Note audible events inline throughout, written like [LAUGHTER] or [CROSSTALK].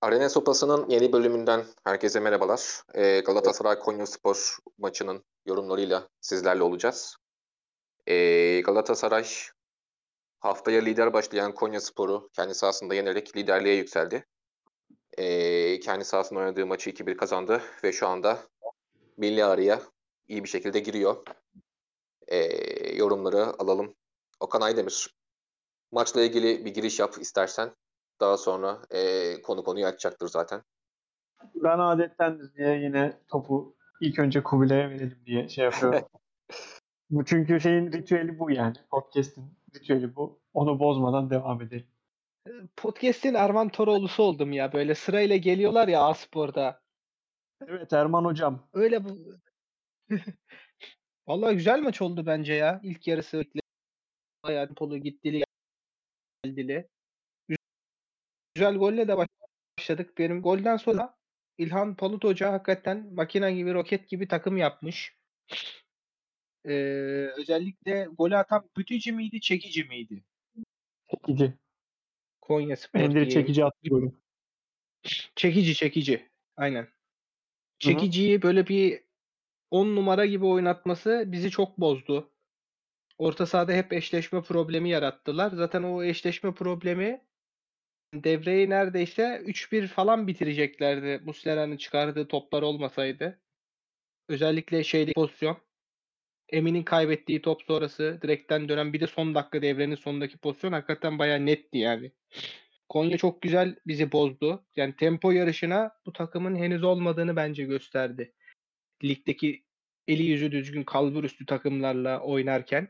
Arena Sopası'nın yeni bölümünden herkese merhabalar. Ee, Galatasaray Konyaspor maçının yorumlarıyla sizlerle olacağız. Ee, Galatasaray haftaya lider başlayan Konyaspor'u kendi sahasında yenerek liderliğe yükseldi. Ee, kendi sahasında oynadığı maçı 2-1 kazandı ve şu anda milli araya iyi bir şekilde giriyor. Ee, yorumları alalım. Okan Aydemir, maçla ilgili bir giriş yap istersen. Daha sonra e, konu konuyu açacaktır zaten. Ben adettendir diye yine topu ilk önce Kubilay'a verelim diye şey yapıyorum. [LAUGHS] bu çünkü şeyin ritüeli bu yani. Podcast'in ritüeli bu. Onu bozmadan devam edelim. Podcast'in Erman Toroğlu'su oldum ya. Böyle sırayla geliyorlar ya A-Spor'da. Evet Erman hocam. Öyle bu. [LAUGHS] Vallahi güzel maç oldu bence ya. İlk yarısı bayağı polu gittili geldili. Güzel golle de başladık. Benim golden sonra İlhan Palut Hoca hakikaten makine gibi, roket gibi takım yapmış. Ee, özellikle golü atan Bütücü miydi, Çekici miydi? Çekici. Konya Spor Endiri çekici attı golü. Çekici, çekici. Aynen. Çekiciyi böyle bir 10 numara gibi oynatması bizi çok bozdu. Orta sahada hep eşleşme problemi yarattılar. Zaten o eşleşme problemi devreyi neredeyse 3-1 falan bitireceklerdi. Muslera'nın çıkardığı toplar olmasaydı. Özellikle şeyde pozisyon. Emin'in kaybettiği top sonrası direkten dönen bir de son dakika devrenin sonundaki pozisyon hakikaten bayağı netti yani. Konya çok güzel bizi bozdu. Yani tempo yarışına bu takımın henüz olmadığını bence gösterdi. Ligdeki eli yüzü düzgün kalbur üstü takımlarla oynarken.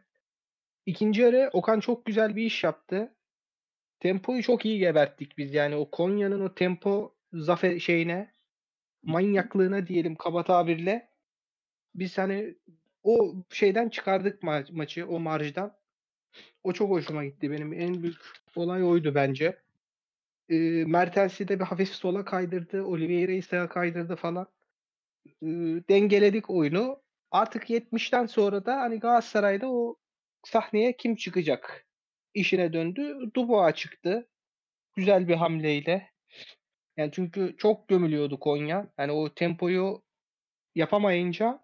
İkinci yarı Okan çok güzel bir iş yaptı. Tempoyu çok iyi geberttik biz yani o Konya'nın o tempo zafer şeyine manyaklığına diyelim kaba tabirle biz hani o şeyden çıkardık ma- maçı o marjdan. O çok hoşuma gitti benim en büyük olay oydu bence. Ee, Mertens'i de bir hafif sola kaydırdı. Oliveira'yı sağa kaydırdı falan. Ee, dengeledik oyunu. Artık 70'ten sonra da hani Galatasaray'da o sahneye kim çıkacak işine döndü. Dubois çıktı. Güzel bir hamleyle. Yani çünkü çok gömülüyordu Konya. Yani o tempoyu yapamayınca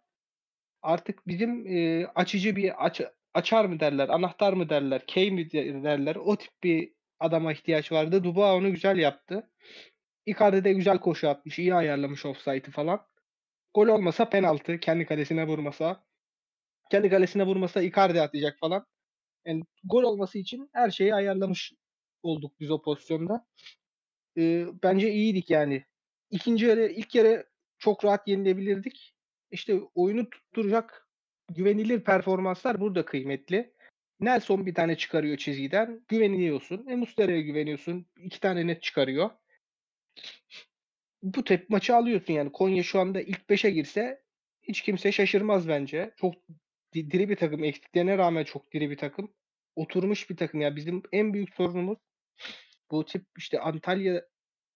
artık bizim e, açıcı bir aç, açar mı derler, anahtar mı derler, key mi derler o tip bir adama ihtiyaç vardı. Dubois onu güzel yaptı. Icardi de güzel koşu atmış, iyi ayarlamış offside'ı falan. Gol olmasa penaltı, kendi kalesine vurmasa. Kendi kalesine vurmasa Icardi atacak falan. Yani gol olması için her şeyi ayarlamış olduk biz o pozisyonda. Ee, bence iyiydik yani. İkinci yarı, ilk yarı çok rahat yenilebilirdik. İşte oyunu tutturacak güvenilir performanslar burada kıymetli. Nelson bir tane çıkarıyor çizgiden. Güveniyorsun. E Muslera'ya güveniyorsun. iki tane net çıkarıyor. Bu tep maçı alıyorsun yani. Konya şu anda ilk 5'e girse hiç kimse şaşırmaz bence. Çok di- diri bir takım. Eksiklerine rağmen çok diri bir takım. Oturmuş bir takım. Ya bizim en büyük sorunumuz bu tip işte Antalya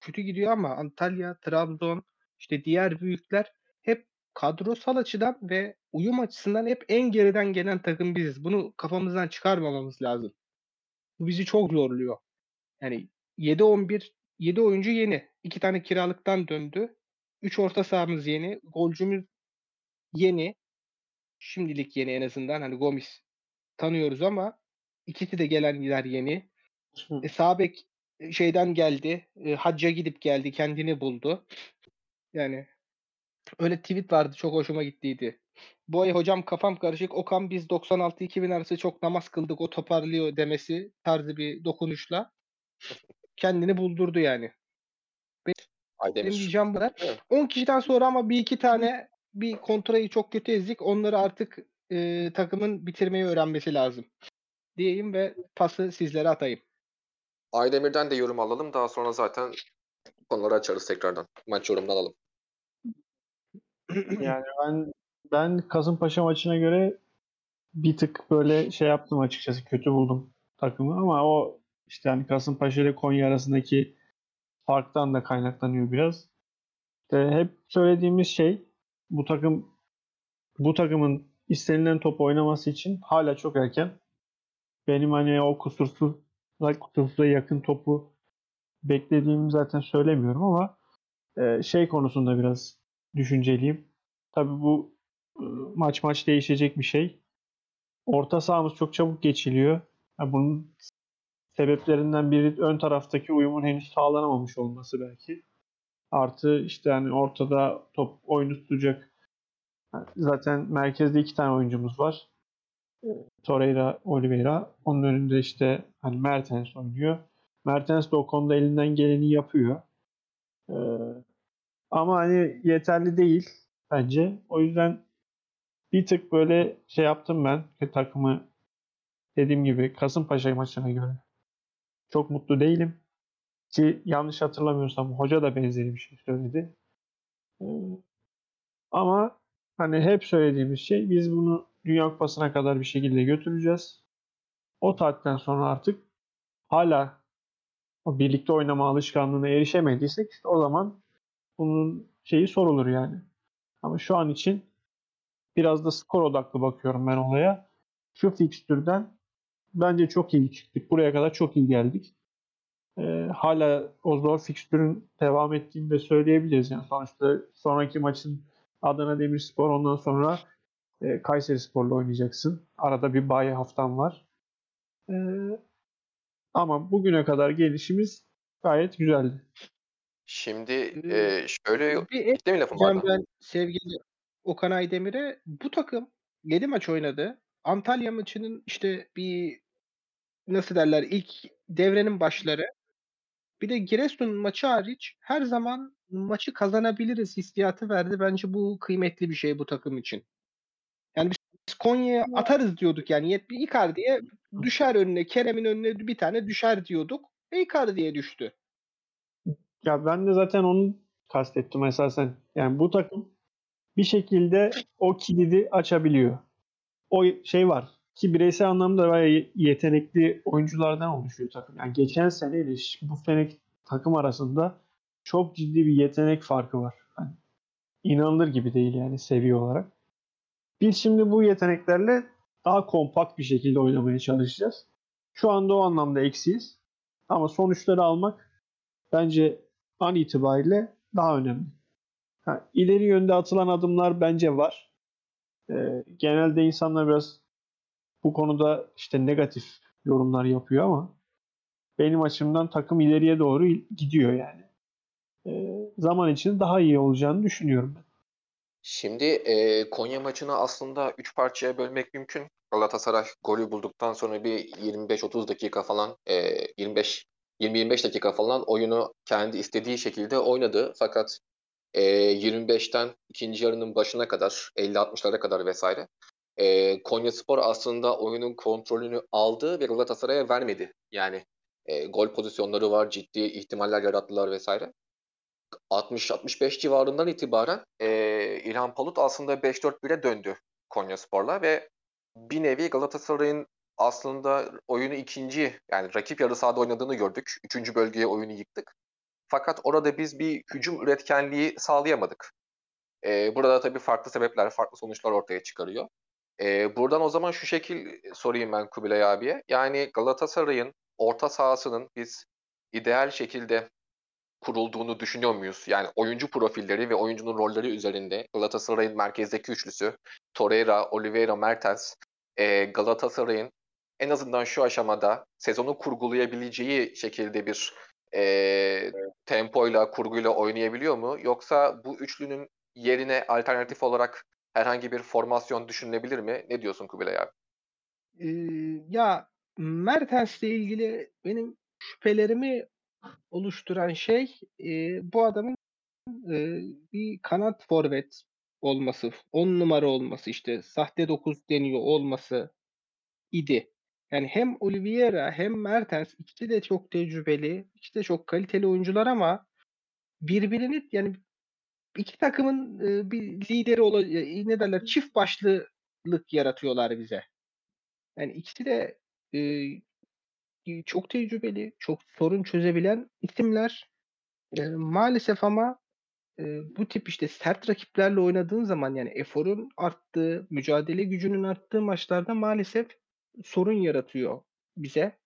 kötü gidiyor ama Antalya, Trabzon, işte diğer büyükler hep kadrosal açıdan ve uyum açısından hep en geriden gelen takım biziz. Bunu kafamızdan çıkarmamamız lazım. Bu bizi çok zorluyor. Yani 7-11 7 oyuncu yeni. 2 tane kiralıktan döndü. 3 orta sahamız yeni. Golcümüz yeni. Şimdilik yeni en azından. Hani Gomis tanıyoruz ama ikisi de gelenler yeni. E, sağ bek e, şeyden geldi. E, hacca gidip geldi. Kendini buldu. Yani öyle tweet vardı. Çok hoşuma gittiydi. Bu ay hocam kafam karışık. Okan biz 96-2000 arası çok namaz kıldık. O toparlıyor demesi tarzı bir dokunuşla kendini buldurdu yani. Benim Aydemir. diyeceğim bu kadar. Evet. 10 kişiden sonra ama bir iki tane bir kontrayı çok kötü ezdik. Onları artık e, takımın bitirmeyi öğrenmesi lazım. Diyeyim ve pası sizlere atayım. Aydemir'den de yorum alalım. Daha sonra zaten konuları açarız tekrardan. Maç yorumunu alalım. [CLEARS THROAT] Yani ben ben Kasımpaşa maçına göre bir tık böyle şey yaptım açıkçası. Kötü buldum takımı ama o işte hani Kasımpaşa ile Konya arasındaki farktan da kaynaklanıyor biraz. İşte hep söylediğimiz şey bu takım bu takımın istenilen top oynaması için hala çok erken. Benim hani o kusursuz kusursuza yakın topu beklediğimi zaten söylemiyorum ama e, şey konusunda biraz düşünceliyim. Tabii bu e, maç maç değişecek bir şey. Orta sahamız çok çabuk geçiliyor. Yani bunun sebeplerinden biri ön taraftaki uyumun henüz sağlanamamış olması belki. Artı işte yani ortada top oyunu tutacak. Zaten merkezde iki tane oyuncumuz var. Torreira, Oliveira. Onun önünde işte hani Mertens oynuyor. Mertens de o konuda elinden geleni yapıyor. Ee, ama hani yeterli değil bence. O yüzden bir tık böyle şey yaptım ben takımı dediğim gibi Kasımpaşa maçına göre. Çok mutlu değilim. Ki yanlış hatırlamıyorsam hoca da benzeri bir şey söyledi. Ee, ama hani hep söylediğimiz şey biz bunu Dünya Kupası'na kadar bir şekilde götüreceğiz. O tatilden sonra artık hala o birlikte oynama alışkanlığına erişemediysek işte o zaman bunun şeyi sorulur yani. Ama şu an için biraz da skor odaklı bakıyorum ben olaya. Şu fikstürden bence çok iyi çıktık. Buraya kadar çok iyi geldik. Ee, hala o zor fikstürün devam ettiğini de söyleyebiliriz. Yani sonuçta sonraki maçın Adana Demirspor ondan sonra e, Kayseri Spor'la oynayacaksın. Arada bir bayi haftan var. E, ama bugüne kadar gelişimiz gayet güzeldi. Şimdi e, şöyle bir bitti mi lafım pardon? ben sevgili Okan Aydemir'e. Bu takım 7 maç oynadı. Antalya maçının işte bir nasıl derler ilk devrenin başları. Bir de Giresun maçı hariç her zaman maçı kazanabiliriz hissiyatı verdi. Bence bu kıymetli bir şey bu takım için. Yani biz Konya'ya atarız diyorduk yani. Yet- Icardi'ye düşer önüne, Kerem'in önüne bir tane düşer diyorduk. Ve Icardi'ye düştü. Ya ben de zaten onu kastettim esasen. Yani bu takım bir şekilde o kilidi açabiliyor. O şey var ki bireysel anlamda bayağı yetenekli oyunculardan oluşuyor takım. Yani geçen sene ile bu sene takım arasında çok ciddi bir yetenek farkı var. Yani inanılır gibi değil yani seviye olarak. Biz şimdi bu yeteneklerle daha kompakt bir şekilde oynamaya çalışacağız. Şu anda o anlamda eksiyiz. Ama sonuçları almak bence an itibariyle daha önemli. Ha, ileri yönde atılan adımlar bence var. Ee, genelde insanlar biraz bu konuda işte negatif yorumlar yapıyor ama benim açımdan takım ileriye doğru gidiyor yani. Ee, zaman için daha iyi olacağını düşünüyorum ben. Şimdi e, Konya maçını aslında 3 parçaya bölmek mümkün. Galatasaray golü bulduktan sonra bir 25-30 dakika falan, e, 25 20-25 dakika falan oyunu kendi istediği şekilde oynadı. Fakat e, 25'ten ikinci yarının başına kadar, 50-60'lara kadar vesaire e, Konya Spor aslında oyunun kontrolünü aldı ve Galatasaray'a vermedi. Yani e, gol pozisyonları var, ciddi ihtimaller yarattılar vesaire. 60-65 civarından itibaren e, İlhan Palut aslında 5-4-1'e döndü Konya Spor'la ve bir nevi Galatasaray'ın aslında oyunu ikinci yani rakip yarı sahada oynadığını gördük. Üçüncü bölgeye oyunu yıktık. Fakat orada biz bir hücum üretkenliği sağlayamadık. E, burada tabii farklı sebepler, farklı sonuçlar ortaya çıkarıyor. E, buradan o zaman şu şekil sorayım ben Kubilay abiye. Yani Galatasaray'ın orta sahasının biz ideal şekilde kurulduğunu düşünüyor muyuz? Yani oyuncu profilleri ve oyuncunun rolleri üzerinde Galatasaray'ın merkezdeki üçlüsü Torreira, Oliveira, Mertens e, Galatasaray'ın en azından şu aşamada sezonu kurgulayabileceği şekilde bir e, tempoyla, kurguyla oynayabiliyor mu? Yoksa bu üçlünün yerine alternatif olarak herhangi bir formasyon düşünülebilir mi? Ne diyorsun Kubilay abi? Ee, ya Mertens'le ilgili benim şüphelerimi oluşturan şey e, bu adamın e, bir kanat forvet olması, 10 numara olması işte sahte 9 deniyor olması idi. Yani hem Oliveira hem Mertens ikisi de çok tecrübeli, ikisi de çok kaliteli oyuncular ama birbirini yani iki takımın e, bir lideri ola, e, ne derler çift başlılık yaratıyorlar bize. Yani ikisi de e, çok tecrübeli, çok sorun çözebilen isimler. E, maalesef ama e, bu tip işte sert rakiplerle oynadığın zaman yani eforun arttığı, mücadele gücünün arttığı maçlarda maalesef sorun yaratıyor bize.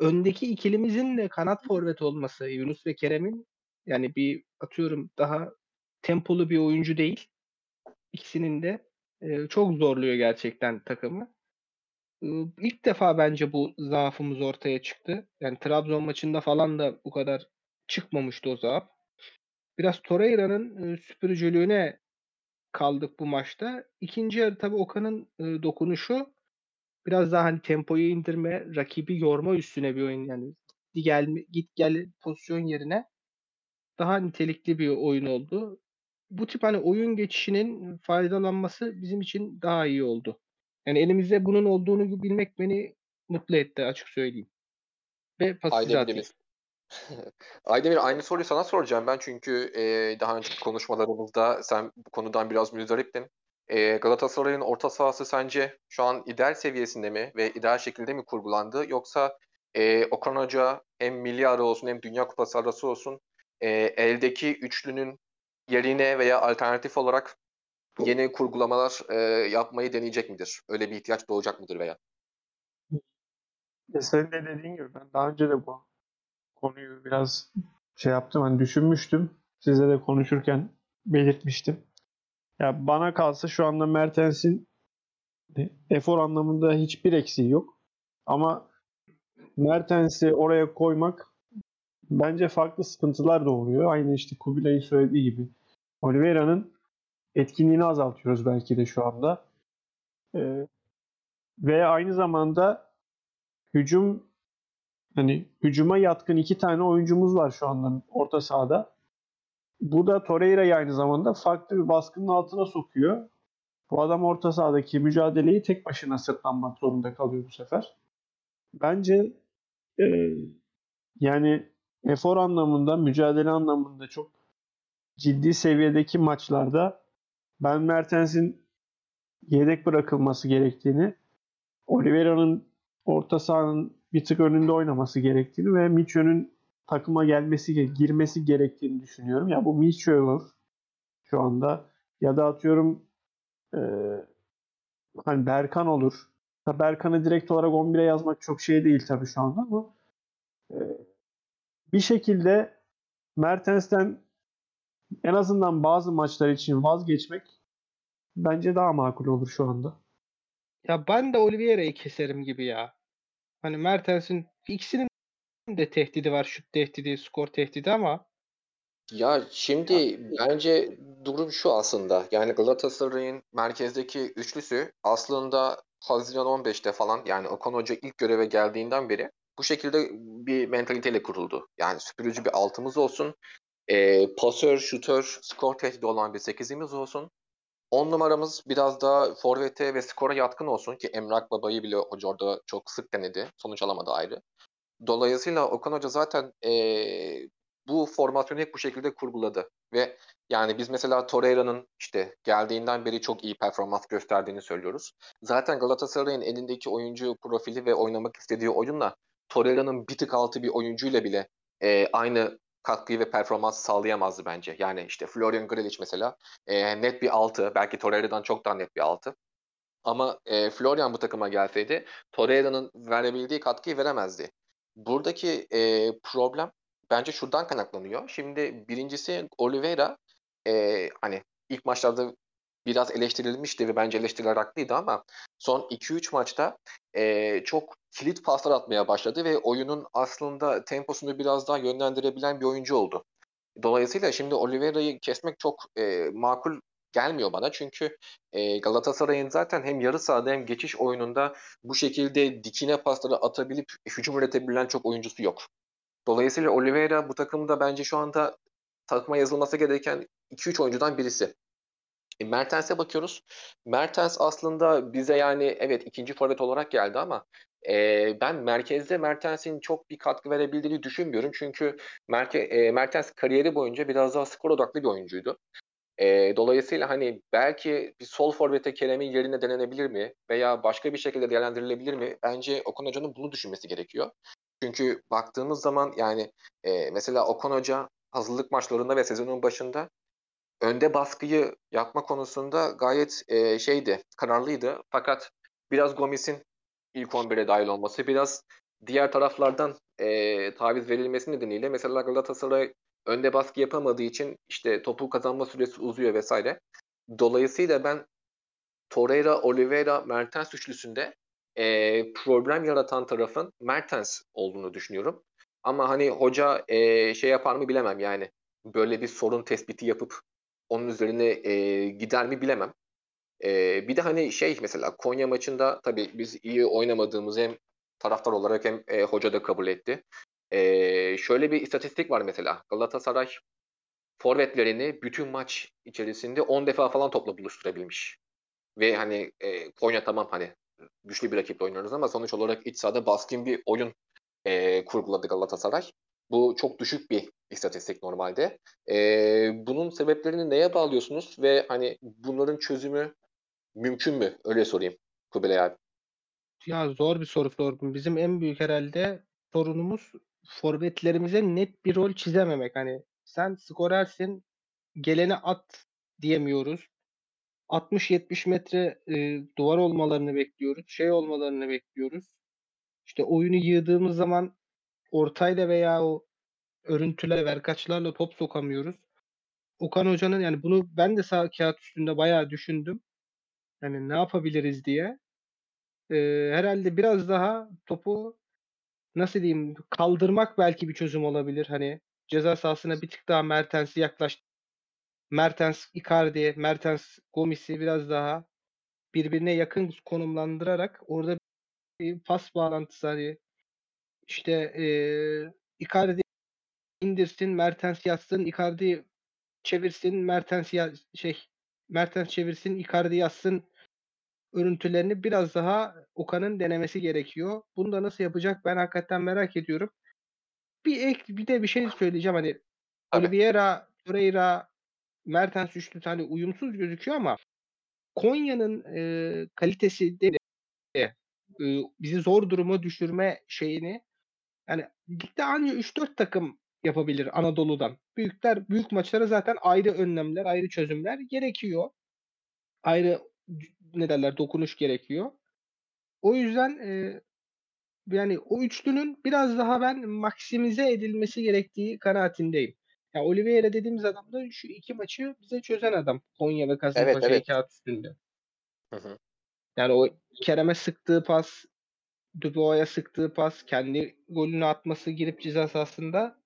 öndeki ikilimizin de kanat forvet olması Yunus ve Kerem'in yani bir atıyorum daha tempolu bir oyuncu değil. İkisinin de e, çok zorluyor gerçekten takımı. E, ilk defa bence bu zaafımız ortaya çıktı. Yani Trabzon maçında falan da bu kadar çıkmamıştı o zaaf. Biraz Torreira'nın e, süpürücülüğüne kaldık bu maçta. İkinci yarı tabii Okan'ın e, dokunuşu biraz daha hani tempoyu indirme, rakibi yorma üstüne bir oyun yani gel git gel pozisyon yerine daha nitelikli bir oyun oldu. Bu tip hani oyun geçişinin faydalanması bizim için daha iyi oldu. Yani elimizde bunun olduğunu bilmek beni mutlu etti açık söyleyeyim. Ve pası atayım. [LAUGHS] Aydemir aynı soruyu sana soracağım ben çünkü e, daha önceki konuşmalarımızda sen bu konudan biraz müzdariptin. E, Galatasaray'ın orta sahası sence şu an ideal seviyesinde mi ve ideal şekilde mi kurgulandı yoksa e, Okan Hoca hem milli ara olsun hem Dünya Kupası arası olsun e, eldeki üçlünün yerine veya alternatif olarak yeni kurgulamalar e, yapmayı deneyecek midir? Öyle bir ihtiyaç doğacak mıdır veya? E senin de dediğin gibi ben daha önce de bu konuyu biraz şey yaptım hani düşünmüştüm. Size de konuşurken belirtmiştim. Ya bana kalsa şu anda Mertens'in efor anlamında hiçbir eksiği yok. Ama Mertens'i oraya koymak bence farklı sıkıntılar doğuruyor. Aynı işte Kubilay'ın söylediği gibi. Oliveira'nın etkinliğini azaltıyoruz belki de şu anda. Ee, ve aynı zamanda hücum hani hücuma yatkın iki tane oyuncumuz var şu anda orta sahada. Bu da Torreira'yı aynı zamanda farklı bir baskının altına sokuyor. Bu adam orta sahadaki mücadeleyi tek başına sırtlanmak zorunda kalıyor bu sefer. Bence e, yani efor anlamında, mücadele anlamında çok ciddi seviyedeki maçlarda ben Mertens'in yedek bırakılması gerektiğini, Oliveira'nın orta sahanın bir tık önünde oynaması gerektiğini ve Micho'nun takıma gelmesi, girmesi gerektiğini düşünüyorum. Ya bu Micho olur şu anda ya da atıyorum e, hani Berkan olur. Berkan'ı direkt olarak 11'e yazmak çok şey değil tabii şu anda ama e, bir şekilde Mertens'ten en azından bazı maçlar için vazgeçmek bence daha makul olur şu anda. Ya ben de Oliveira'yı keserim gibi ya. Hani Mertens'in ikisinin de tehdidi var. Şut tehdidi, skor tehdidi ama ya şimdi bence durum şu aslında. Yani Galatasaray'ın merkezdeki üçlüsü aslında Haziran 15'te falan yani Okan Hoca ilk göreve geldiğinden beri bu şekilde bir mentaliteyle kuruldu. Yani süpürücü bir altımız olsun. E, pasör, şutör, skor tehdidi olan bir sekizimiz olsun. 10 numaramız biraz daha forvete ve skora yatkın olsun ki Emrak Baba'yı bile hoca orada çok sık denedi. Sonuç alamadı ayrı. Dolayısıyla Okan Hoca zaten e, bu formasyonu hep bu şekilde kurguladı. Ve yani biz mesela Torreira'nın işte geldiğinden beri çok iyi performans gösterdiğini söylüyoruz. Zaten Galatasaray'ın elindeki oyuncu profili ve oynamak istediği oyunla Torreira'nın bir tık altı bir oyuncuyla bile e, aynı katkıyı ve performans sağlayamazdı bence. Yani işte Florian Grilic mesela e, net bir altı, belki Torreira'dan çok daha net bir altı. Ama e, Florian bu takıma gelseydi Torreira'nın verebildiği katkıyı veremezdi. Buradaki e, problem bence şuradan kaynaklanıyor. Şimdi birincisi Oliveira e, hani ilk maçlarda biraz eleştirilmişti ve bence eleştiriler haklıydı ama son 2-3 maçta e, çok kilit paslar atmaya başladı ve oyunun aslında temposunu biraz daha yönlendirebilen bir oyuncu oldu. Dolayısıyla şimdi Oliveira'yı kesmek çok e, makul gelmiyor bana. Çünkü e, Galatasaray'ın zaten hem yarı sahada hem geçiş oyununda bu şekilde dikine pasları atabilip hücum üretebilen çok oyuncusu yok. Dolayısıyla Oliveira bu takımda bence şu anda takıma yazılması gereken 2-3 oyuncudan birisi. E, Mertens'e bakıyoruz. Mertens aslında bize yani evet ikinci forvet olarak geldi ama e, ben merkezde Mertens'in çok bir katkı verebildiğini düşünmüyorum. Çünkü Merke, e, Mertens kariyeri boyunca biraz daha skor odaklı bir oyuncuydu. E, dolayısıyla hani belki bir sol forvete Kerem'in yerine denenebilir mi? Veya başka bir şekilde değerlendirilebilir mi? Bence Okan Hoca'nın bunu düşünmesi gerekiyor. Çünkü baktığımız zaman yani e, mesela Okan Hoca hazırlık maçlarında ve sezonun başında önde baskıyı yapma konusunda gayet e, şeydi, kararlıydı. Fakat biraz Gomis'in ilk 11'e dahil olması, biraz diğer taraflardan e, taviz verilmesi nedeniyle mesela Galatasaray önde baskı yapamadığı için işte topu kazanma süresi uzuyor vesaire. Dolayısıyla ben Torreira, Oliveira, Mertens üçlüsünde e, problem yaratan tarafın Mertens olduğunu düşünüyorum. Ama hani hoca e, şey yapar mı bilemem yani. Böyle bir sorun tespiti yapıp onun üzerine e, gider mi bilemem. E, bir de hani şey mesela Konya maçında tabii biz iyi oynamadığımızı hem taraftar olarak hem e, hoca da kabul etti. E, şöyle bir istatistik var mesela. Galatasaray forvetlerini bütün maç içerisinde 10 defa falan topla buluşturabilmiş. Ve hani e, Konya tamam hani güçlü bir rakiple oynuyoruz ama sonuç olarak iç sahada baskın bir oyun e, kurguladı Galatasaray. Bu çok düşük bir istatistik normalde. E, bunun sebeplerini neye bağlıyorsunuz ve hani bunların çözümü mümkün mü? Öyle sorayım Kubilay abi. Ya zor bir soru sordun. Bizim en büyük herhalde sorunumuz forvetlerimize net bir rol çizememek. Hani sen skorersin, gelene at diyemiyoruz. 60-70 metre e, duvar olmalarını bekliyoruz. Şey olmalarını bekliyoruz. İşte oyunu yığdığımız zaman ortayla veya o örüntüler, verkaçlarla top sokamıyoruz. Okan Hoca'nın yani bunu ben de sağ kağıt üstünde bayağı düşündüm. Yani ne yapabiliriz diye. Ee, herhalde biraz daha topu nasıl diyeyim kaldırmak belki bir çözüm olabilir. Hani ceza sahasına bir tık daha Mertens'i yaklaş Mertens Icardi, Mertens Gomis'i biraz daha birbirine yakın konumlandırarak orada bir pas bağlantısı hani işte eee Icardi indirsin, Mertens yatsın, Icardi çevirsin, Mertens ya şey Mertens çevirsin, Icardi yazsın örüntülerini biraz daha Okan'ın denemesi gerekiyor. Bunu da nasıl yapacak ben hakikaten merak ediyorum. Bir ek bir de bir şey söyleyeceğim hani Tabii. Oliveira, Torreira, Mertens üçlü tane uyumsuz gözüküyor ama Konya'nın e, kalitesi de e, bizi zor duruma düşürme şeyini yani ligde ancak 3-4 takım yapabilir Anadolu'dan. Büyükler büyük maçlara zaten ayrı önlemler, ayrı çözümler gerekiyor. Ayrı ne derler dokunuş gerekiyor. O yüzden e, yani o üçlünün biraz daha ben maksimize edilmesi gerektiği kanaatindeyim. Ya Oliveira dediğimiz adam da şu iki maçı bize çözen adam. Konya ve Kasımpaşa Evet, evet. kağıt üstünde. Hı hı. Yani o Kerem'e sıktığı pas, Dubois'a sıktığı pas, kendi golünü atması girip ceza sahasında.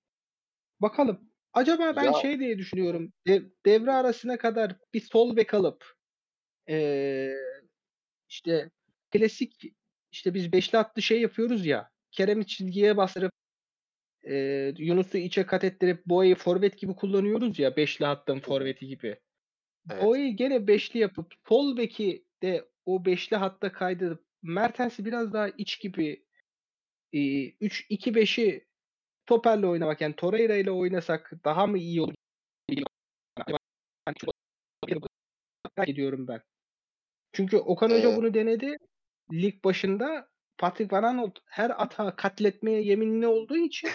Bakalım. Acaba ben Ya- şey diye düşünüyorum. dev- devre arasına kadar bir sol bek alıp eee, işte klasik işte biz beşli atlı şey yapıyoruz ya. Kerem'i çizgiye bastırıp eee Yunus'u içe kat ettirip Boya'yı forvet gibi kullanıyoruz ya. Beşli hattın forveti gibi. Evet. Boya'yı gene beşli yapıp sol beki de o beşli hatta kaydırıp Mertens'i biraz daha iç gibi 3-2-5'i Topel'le oynamak yani Torreira ile oynasak daha mı iyi olur? ediyorum ben. Çünkü Okan Hoca Ee, bunu denedi. Lig başında Patrick Van Aanholt her ata katletmeye yeminli olduğu için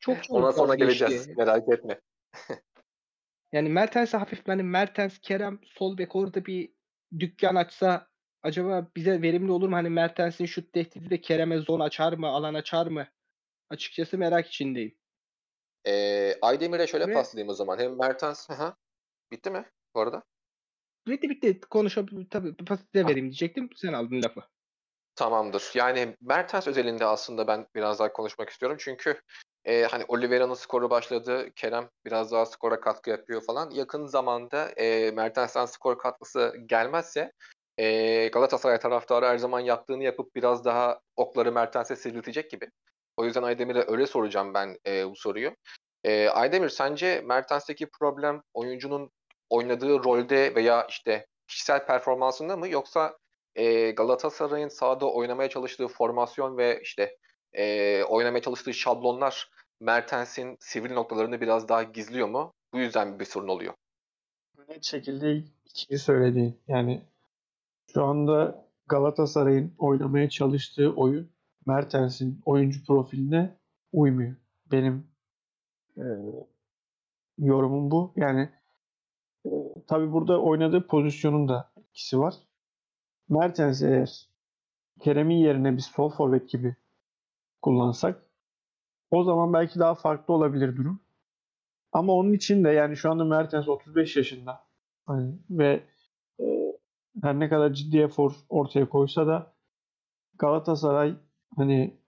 çok [LAUGHS] çok Ona sonra geleceğiz. Merak etme. Yani Mertens'e hafif hani Mertens, Kerem sol bek orada bir dükkan açsa acaba bize verimli olur mu? Hani Mertens'in şut tehdidi de Kerem'e zon açar mı, alan açar mı? Açıkçası merak içindeyim. Ee, Aydemir'e şöyle Ve- paslayayım o zaman. Hem Mertens... Hı. Bitti mi bu arada? Bitti bitti konuşabilir tabii pas size vereyim diyecektim. Sen aldın lafı. Tamamdır. Yani Mertens özelinde aslında ben biraz daha konuşmak istiyorum. Çünkü e, hani Oliveira'nın skoru başladı. Kerem biraz daha skora katkı yapıyor falan. Yakın zamanda e, Mertens'ten skor katkısı gelmezse e, Galatasaray taraftarı her zaman yaptığını yapıp biraz daha okları Mertens'e sivriltecek gibi. O yüzden Aydemir'e öyle soracağım ben e, bu soruyu. E, Aydemir sence Mertens'teki problem oyuncunun oynadığı rolde veya işte kişisel performansında mı yoksa e, Galatasaray'ın sahada oynamaya çalıştığı formasyon ve işte e, oynamaya çalıştığı şablonlar Mertens'in sivri noktalarını biraz daha gizliyor mu? Bu yüzden bir sorun oluyor. Net şekilde ikinci söylediğin yani şu anda Galatasaray'ın oynamaya çalıştığı oyun Mertens'in oyuncu profiline uymuyor. Benim e, yorumum bu. Yani e, tabii burada oynadığı pozisyonun da etkisi var. Mertens eğer Kerem'in yerine bir sol forvet gibi kullansak. O zaman belki daha farklı olabilir durum. Ama onun için de yani şu anda Mertens 35 yaşında. Hani ve her ne kadar ciddi efor ortaya koysa da Galatasaray hani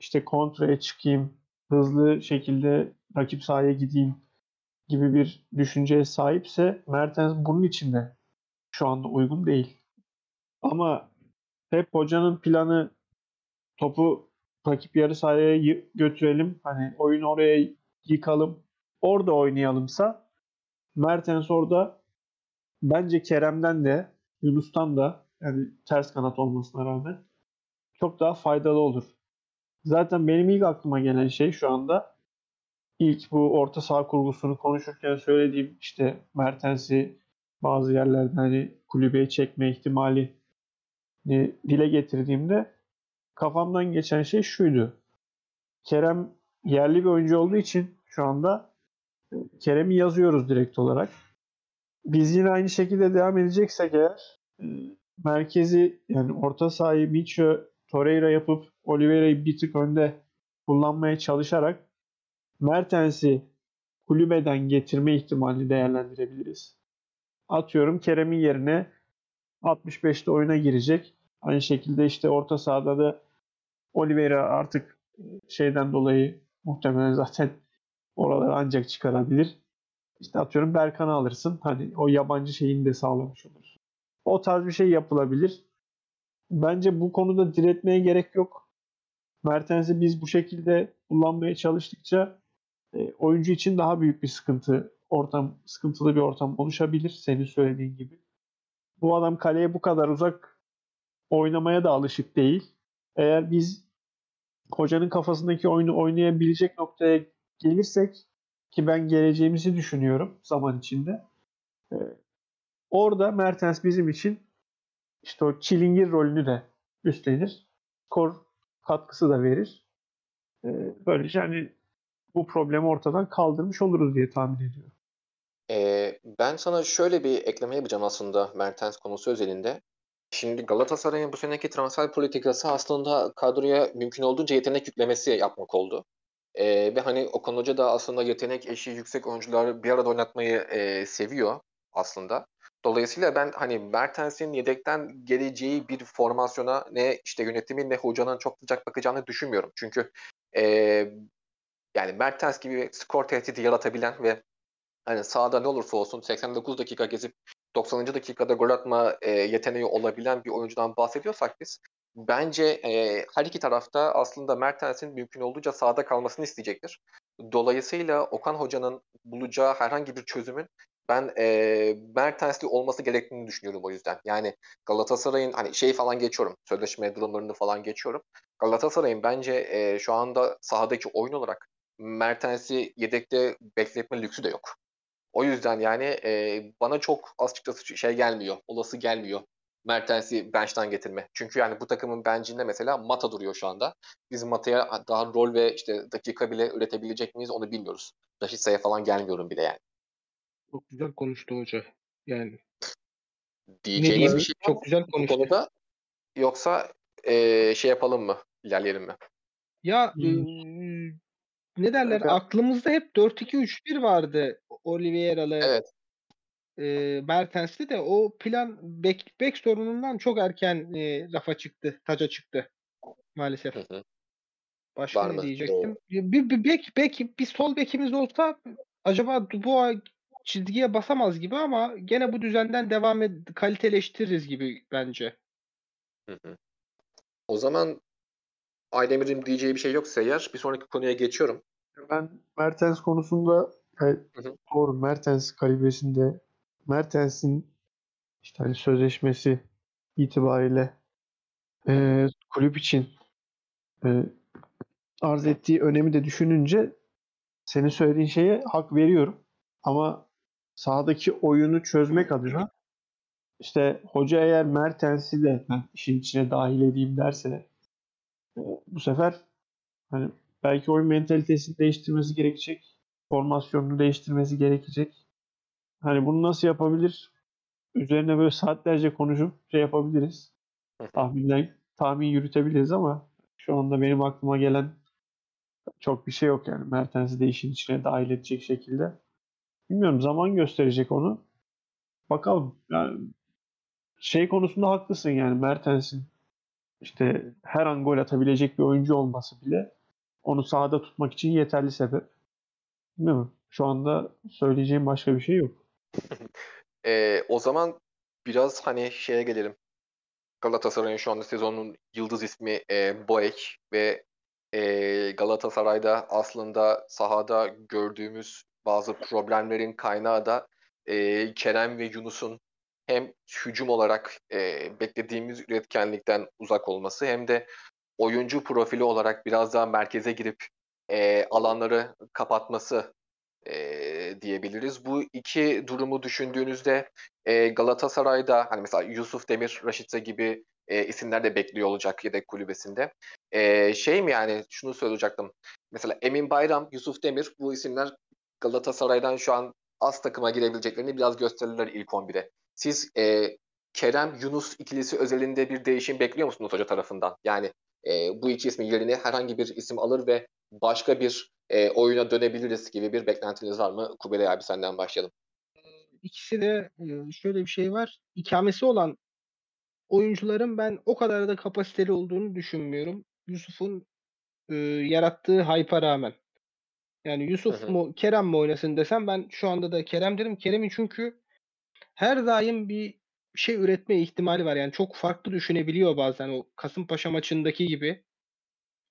işte kontraya çıkayım, hızlı şekilde rakip sahaya gideyim gibi bir düşünceye sahipse Mertens bunun için de şu anda uygun değil. Ama hep hocanın planı topu rakip yarı sahaya götürelim. Hani oyunu oraya yıkalım. Orada oynayalımsa Mertens orada bence Kerem'den de Yunus'tan da yani ters kanat olmasına rağmen çok daha faydalı olur. Zaten benim ilk aklıma gelen şey şu anda ilk bu orta saha kurgusunu konuşurken söylediğim işte Mertens'i bazı yerlerde hani kulübeye çekme ihtimali dile getirdiğimde kafamdan geçen şey şuydu. Kerem yerli bir oyuncu olduğu için şu anda Kerem'i yazıyoruz direkt olarak. Biz yine aynı şekilde devam edeceksek eğer e, merkezi yani orta sahayı Micho, Torreira yapıp Oliveira'yı bir tık önde kullanmaya çalışarak Mertens'i kulübeden getirme ihtimalini değerlendirebiliriz. Atıyorum Kerem'in yerine 65'te oyuna girecek. Aynı şekilde işte orta sahada da Oliveira artık şeyden dolayı muhtemelen zaten oraları ancak çıkarabilir. İşte atıyorum Berkan'ı alırsın. Hani o yabancı şeyini de sağlamış olur. O tarz bir şey yapılabilir. Bence bu konuda diretmeye gerek yok. Mertens'i biz bu şekilde kullanmaya çalıştıkça e, oyuncu için daha büyük bir sıkıntı, ortam sıkıntılı bir ortam oluşabilir senin söylediğin gibi. Bu adam kaleye bu kadar uzak oynamaya da alışık değil. Eğer biz hocanın kafasındaki oyunu oynayabilecek noktaya gelirsek ki ben geleceğimizi düşünüyorum zaman içinde. Ee, orada Mertens bizim için işte o çilingir rolünü de üstlenir. Skor katkısı da verir. Ee, böylece hani bu problemi ortadan kaldırmış oluruz diye tahmin ediyorum. Ee, ben sana şöyle bir ekleme yapacağım aslında Mertens konusu özelinde. Şimdi Galatasaray'ın bu seneki transfer politikası aslında kadroya mümkün olduğunca yetenek yüklemesi yapmak oldu. Ee, ve hani Okan Hoca da aslında yetenek eşiği yüksek oyuncuları bir arada oynatmayı e, seviyor aslında. Dolayısıyla ben hani Mertens'in yedekten geleceği bir formasyona ne işte yönetimin ne hocanın çok sıcak bakacağını düşünmüyorum. Çünkü e, yani Mertens gibi skor tehdidi yaratabilen ve hani sahada ne olursa olsun 89 dakika gezip 90. dakikada gol atma e, yeteneği olabilen bir oyuncudan bahsediyorsak biz bence e, her iki tarafta aslında Mertens'in mümkün olduğunca sahada kalmasını isteyecektir. Dolayısıyla Okan Hoca'nın bulacağı herhangi bir çözümün ben e, Mertens'li olması gerektiğini düşünüyorum o yüzden. Yani Galatasaray'ın hani şey falan geçiyorum. Sözleşme durumlarını falan geçiyorum. Galatasaray'ın bence e, şu anda sahadaki oyun olarak Mertens'i yedekte bekletme lüksü de yok. O yüzden yani e, bana çok açıkçası şey gelmiyor, olası gelmiyor Mertens'i bench'ten getirme. Çünkü yani bu takımın bencinde mesela Mata duruyor şu anda. Biz Mata'ya daha rol ve işte dakika bile üretebilecek miyiz onu bilmiyoruz. Raşitsa'ya falan gelmiyorum bile yani. Çok güzel konuştu hoca. Yani Diyeceğiniz bir şey Çok güzel bu konuştu. konuda? Yoksa e, şey yapalım mı? İlerleyelim mi? Ya Hmm. eee, ne derler? Kanka- Aklımızda hep 4-2-3-1 vardı. Oliveira'lı, Evet. Eee Mertens'li de o plan bek, bek sorunundan çok erken eee, rafa çıktı, taca çıktı maalesef. Hı hı. Başka Var ne mı? diyecektim? Doğru. Bir, bir bek, bek, bir sol bekimiz olsa acaba Dubois çizgiye basamaz gibi ama gene bu düzenden devam ed kaliteleştiririz gibi bence. Hı hı. O zaman Aydemir'in diyeceği bir şey yoksa eğer bir sonraki konuya geçiyorum. Ben Mertens konusunda evet, Hı hı. doğru Mertens kalibresinde Mertens'in işte hani sözleşmesi itibariyle e, kulüp için e, arz ettiği önemi de düşününce senin söylediğin şeye hak veriyorum. Ama sahadaki oyunu çözmek adına işte hoca eğer Mertens'i de işin içine dahil edeyim derse e, bu sefer hani belki oyun mentalitesini değiştirmesi gerekecek. Formasyonunu değiştirmesi gerekecek. Hani bunu nasıl yapabilir? Üzerine böyle saatlerce konuşup şey yapabiliriz. Tahminden tahmin yürütebiliriz ama Şu anda benim aklıma gelen çok bir şey yok yani. Mertens'i de işin içine dahil edecek şekilde. Bilmiyorum zaman gösterecek onu. Bakalım. Yani şey konusunda haklısın yani Mertens'in işte her an gol atabilecek bir oyuncu olması bile onu sahada tutmak için yeterli sebep. Değil mi? Şu anda söyleyeceğim başka bir şey yok. [LAUGHS] Ee, o zaman biraz hani şeye gelelim. Galatasaray'ın şu anda sezonun yıldız ismi e, Boek ve e, Galatasaray'da aslında sahada gördüğümüz bazı problemlerin kaynağı da e, Kerem ve Yunus'un hem hücum olarak e, beklediğimiz üretkenlikten uzak olması hem de oyuncu profili olarak biraz daha merkeze girip e, alanları kapatması e, diyebiliriz. Bu iki durumu düşündüğünüzde e, Galatasaray'da hani mesela Yusuf Demir, Raşitse gibi e, isimler de bekliyor olacak yedek kulübesinde. E, şey mi yani şunu söyleyecektim. Mesela Emin Bayram, Yusuf Demir bu isimler Galatasaray'dan şu an az takıma girebileceklerini biraz gösterirler ilk 11'e. Siz e, Kerem Yunus ikilisi özelinde bir değişim bekliyor musunuz hoca tarafından? Yani e, bu iki ismin yerine herhangi bir isim alır ve başka bir e, oyuna dönebiliriz gibi bir beklentiniz var mı? Kubilay abi senden başlayalım. İkisi de e, şöyle bir şey var. İkamesi olan oyuncuların ben o kadar da kapasiteli olduğunu düşünmüyorum. Yusuf'un e, yarattığı hype'a rağmen. Yani Yusuf Hı hı. mu Kerem mi oynasın desem ben şu anda da Kerem derim. Kerem'in çünkü her daim bir şey üretme ihtimali var. Yani çok farklı düşünebiliyor bazen o Kasımpaşa maçındaki gibi.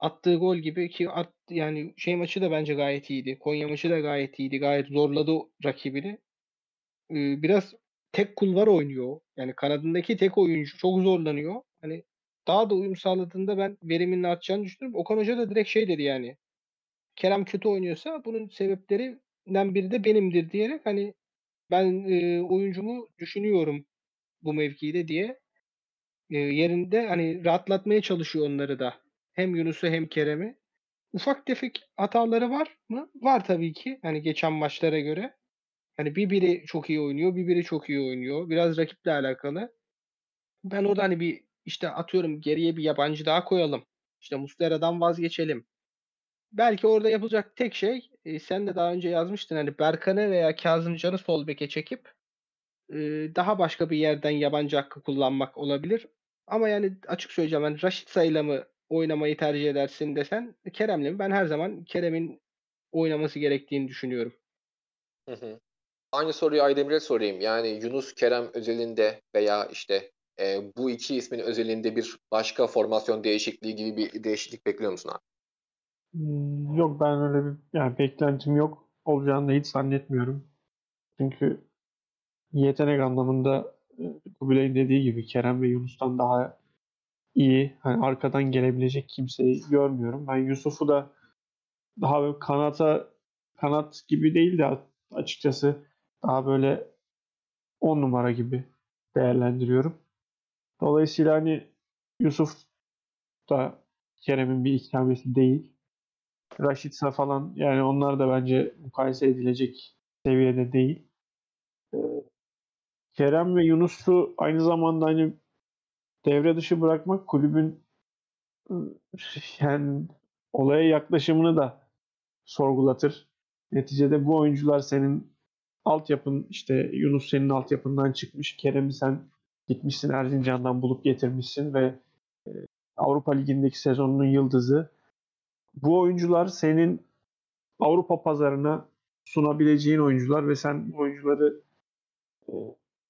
Attığı gol gibi ki at, yani şey maçı da bence gayet iyiydi. Konya maçı da gayet iyiydi. Gayet zorladı rakibini. Ee, biraz tek kulvar oynuyor. Yani kanadındaki tek oyuncu çok zorlanıyor. Hani daha da uyum sağladığında ben veriminin artacağını düşünüyorum. Okan Hoca da direkt şey dedi yani. Kerem kötü oynuyorsa bunun sebeplerinden biri de benimdir diyerek hani ben e, oyuncumu düşünüyorum bu mevkide diye e, yerinde hani rahatlatmaya çalışıyor onları da. Hem Yunus'u hem Kerem'i. Ufak tefek hataları var mı? Var tabii ki. Hani geçen maçlara göre. Hani bir biri çok iyi oynuyor, bir biri çok iyi oynuyor. Biraz rakiple alakalı. Ben orada hani bir işte atıyorum geriye bir yabancı daha koyalım. İşte Muslera'dan vazgeçelim. Belki orada yapılacak tek şey e, sen de daha önce yazmıştın hani Berkan'ı veya Kazımcan'ı sol beke çekip e, daha başka bir yerden yabancı hakkı kullanmak olabilir. Ama yani açık söyleyeceğim ben Raşit Say'la mı oynamayı tercih edersin desen Kerem'le mi? Ben her zaman Kerem'in oynaması gerektiğini düşünüyorum. Hı hı. Aynı soruyu Aydemir'e sorayım. Yani Yunus Kerem özelinde veya işte e, bu iki ismin özelinde bir başka formasyon değişikliği gibi bir değişiklik bekliyor musun abi? Hmm, Yok ben öyle bir yani beklentim yok. Olacağını da hiç zannetmiyorum. Çünkü yetenek anlamında e, Kubilay'ın dediği gibi Kerem ve Yunus'tan daha iyi. Hani arkadan gelebilecek kimseyi görmüyorum. Ben Yusuf'u da daha böyle kanata kanat gibi değil de açıkçası daha böyle 10 numara gibi değerlendiriyorum. Dolayısıyla hani Yusuf da Kerem'in bir ikamesi değil. Raşitsa falan yani onlar da bence mukayese edilecek seviyede değil. Ee, Kerem ve Yunus'u aynı zamanda hani devre dışı bırakmak kulübün yani olaya yaklaşımını da sorgulatır. Neticede bu oyuncular senin altyapın işte Yunus senin altyapından çıkmış. Kerem'i sen gitmişsin Erzincan'dan bulup getirmişsin ve e, Avrupa Ligi'ndeki sezonunun yıldızı. Bu oyuncular senin Avrupa pazarına sunabileceğin oyuncular ve sen bu oyuncuları e,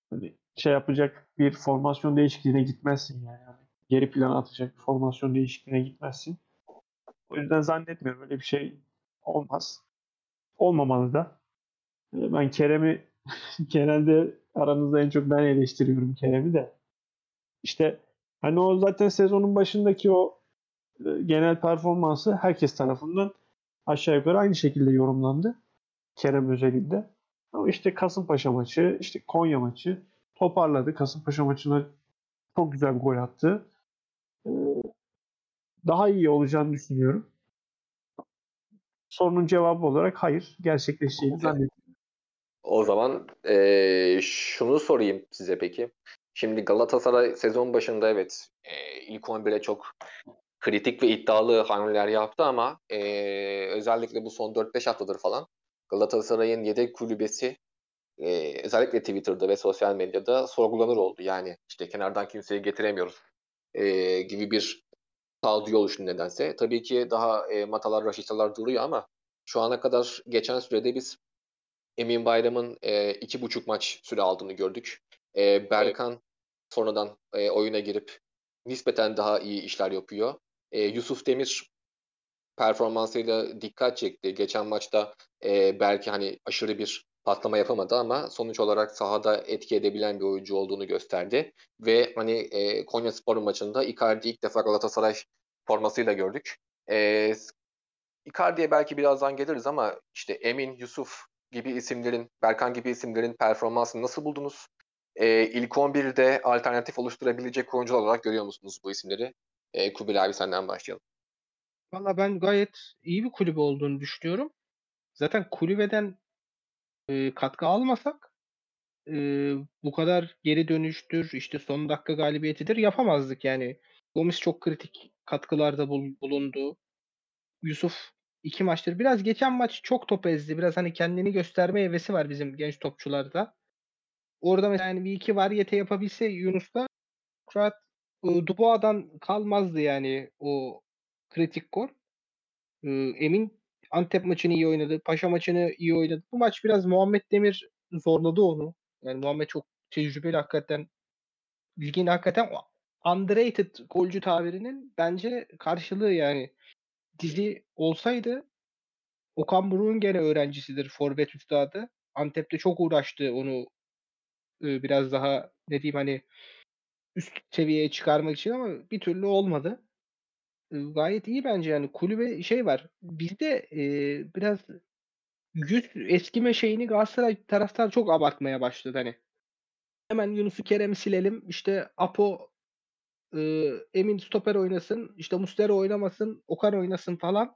hani şey yapacak bir formasyon değişikliğine gitmezsin yani. Yani Geri plana atacak bir formasyon değişikliğine gitmezsin. O yüzden zannetmiyorum öyle bir şey olmaz. Olmamalı da. E, Ben Kerem'i [LAUGHS] genelde aranızda en çok ben eleştiriyorum Kerem'i de. İşte hani o zaten sezonun başındaki o e, genel performansı herkes tarafından aşağı yukarı aynı şekilde yorumlandı. Kerem özelinde. Ama işte Kasımpaşa maçı, işte Konya maçı toparladı. Kasımpaşa maçına çok güzel bir gol attı. Ee, Daha iyi olacağını düşünüyorum. Sorunun cevabı olarak hayır. Gerçekleşeceğini zannediyorum. O zaman e, şunu sorayım size peki. Şimdi Galatasaray sezon başında evet e, ilk 11'e çok kritik ve iddialı hamleler yaptı ama e, özellikle bu son 4-5 haftadır falan Galatasaray'ın yedek kulübesi e, özellikle Twitter'da ve sosyal medyada sorgulanır oldu. Yani işte kenardan kimseyi getiremiyoruz e, gibi bir sağduyu oluştu nedense. Tabii ki daha e, Matalar, Raşitalar duruyor ama şu ana kadar geçen sürede biz Emin Bayram'ın e, iki buçuk maç süre aldığını gördük. E, Berkan sonradan e, oyuna girip nispeten daha iyi işler yapıyor. E, Yusuf Demir performansıyla dikkat çekti. Geçen maçta e, belki hani aşırı bir patlama yapamadı ama sonuç olarak sahada etki edebilen bir oyuncu olduğunu gösterdi. Ve hani e, Konya Spor maçında Icardi ilk defa Galatasaray formasıyla gördük. E, Icardi'ye belki birazdan geliriz ama işte Emin, Yusuf gibi isimlerin, Berkan gibi isimlerin performansını nasıl buldunuz? E, ilk 11'de alternatif oluşturabilecek oyuncular olarak görüyor musunuz bu isimleri? E, Kubil abi senden başlayalım. Valla ben gayet iyi bir kulübe olduğunu düşünüyorum. Zaten kulübeden e, katkı almasak e, bu kadar geri dönüştür, işte son dakika galibiyetidir yapamazdık yani. Gomis çok kritik katkılarda bul- bulundu. Yusuf iki maçtır. Biraz geçen maç çok top ezdi. Biraz hani kendini gösterme hevesi var bizim genç topçularda. Orada mesela yani bir iki variyete yapabilse Yunus'ta rahat Dubois'dan kalmazdı yani o kritik gol. Emin Antep maçını iyi oynadı. Paşa maçını iyi oynadı. Bu maç biraz Muhammed Demir zorladı onu. Yani Muhammed çok tecrübeli hakikaten. Ligin hakikaten underrated golcü tabirinin bence karşılığı yani. Dizi olsaydı Okan Buruk'un gene öğrencisidir forvet üstadı. Antep'te çok uğraştı onu e, biraz daha ne diyeyim hani üst seviyeye çıkarmak için ama bir türlü olmadı. Gayet iyi bence yani kulübe şey var. Bizde e, biraz yüz eskime şeyini Galatasaray taraftar çok abartmaya başladı hani. Hemen Yunus'u Kerem'i silelim. İşte Apo e, Emin stoper oynasın. işte Mustera oynamasın. Okan oynasın falan.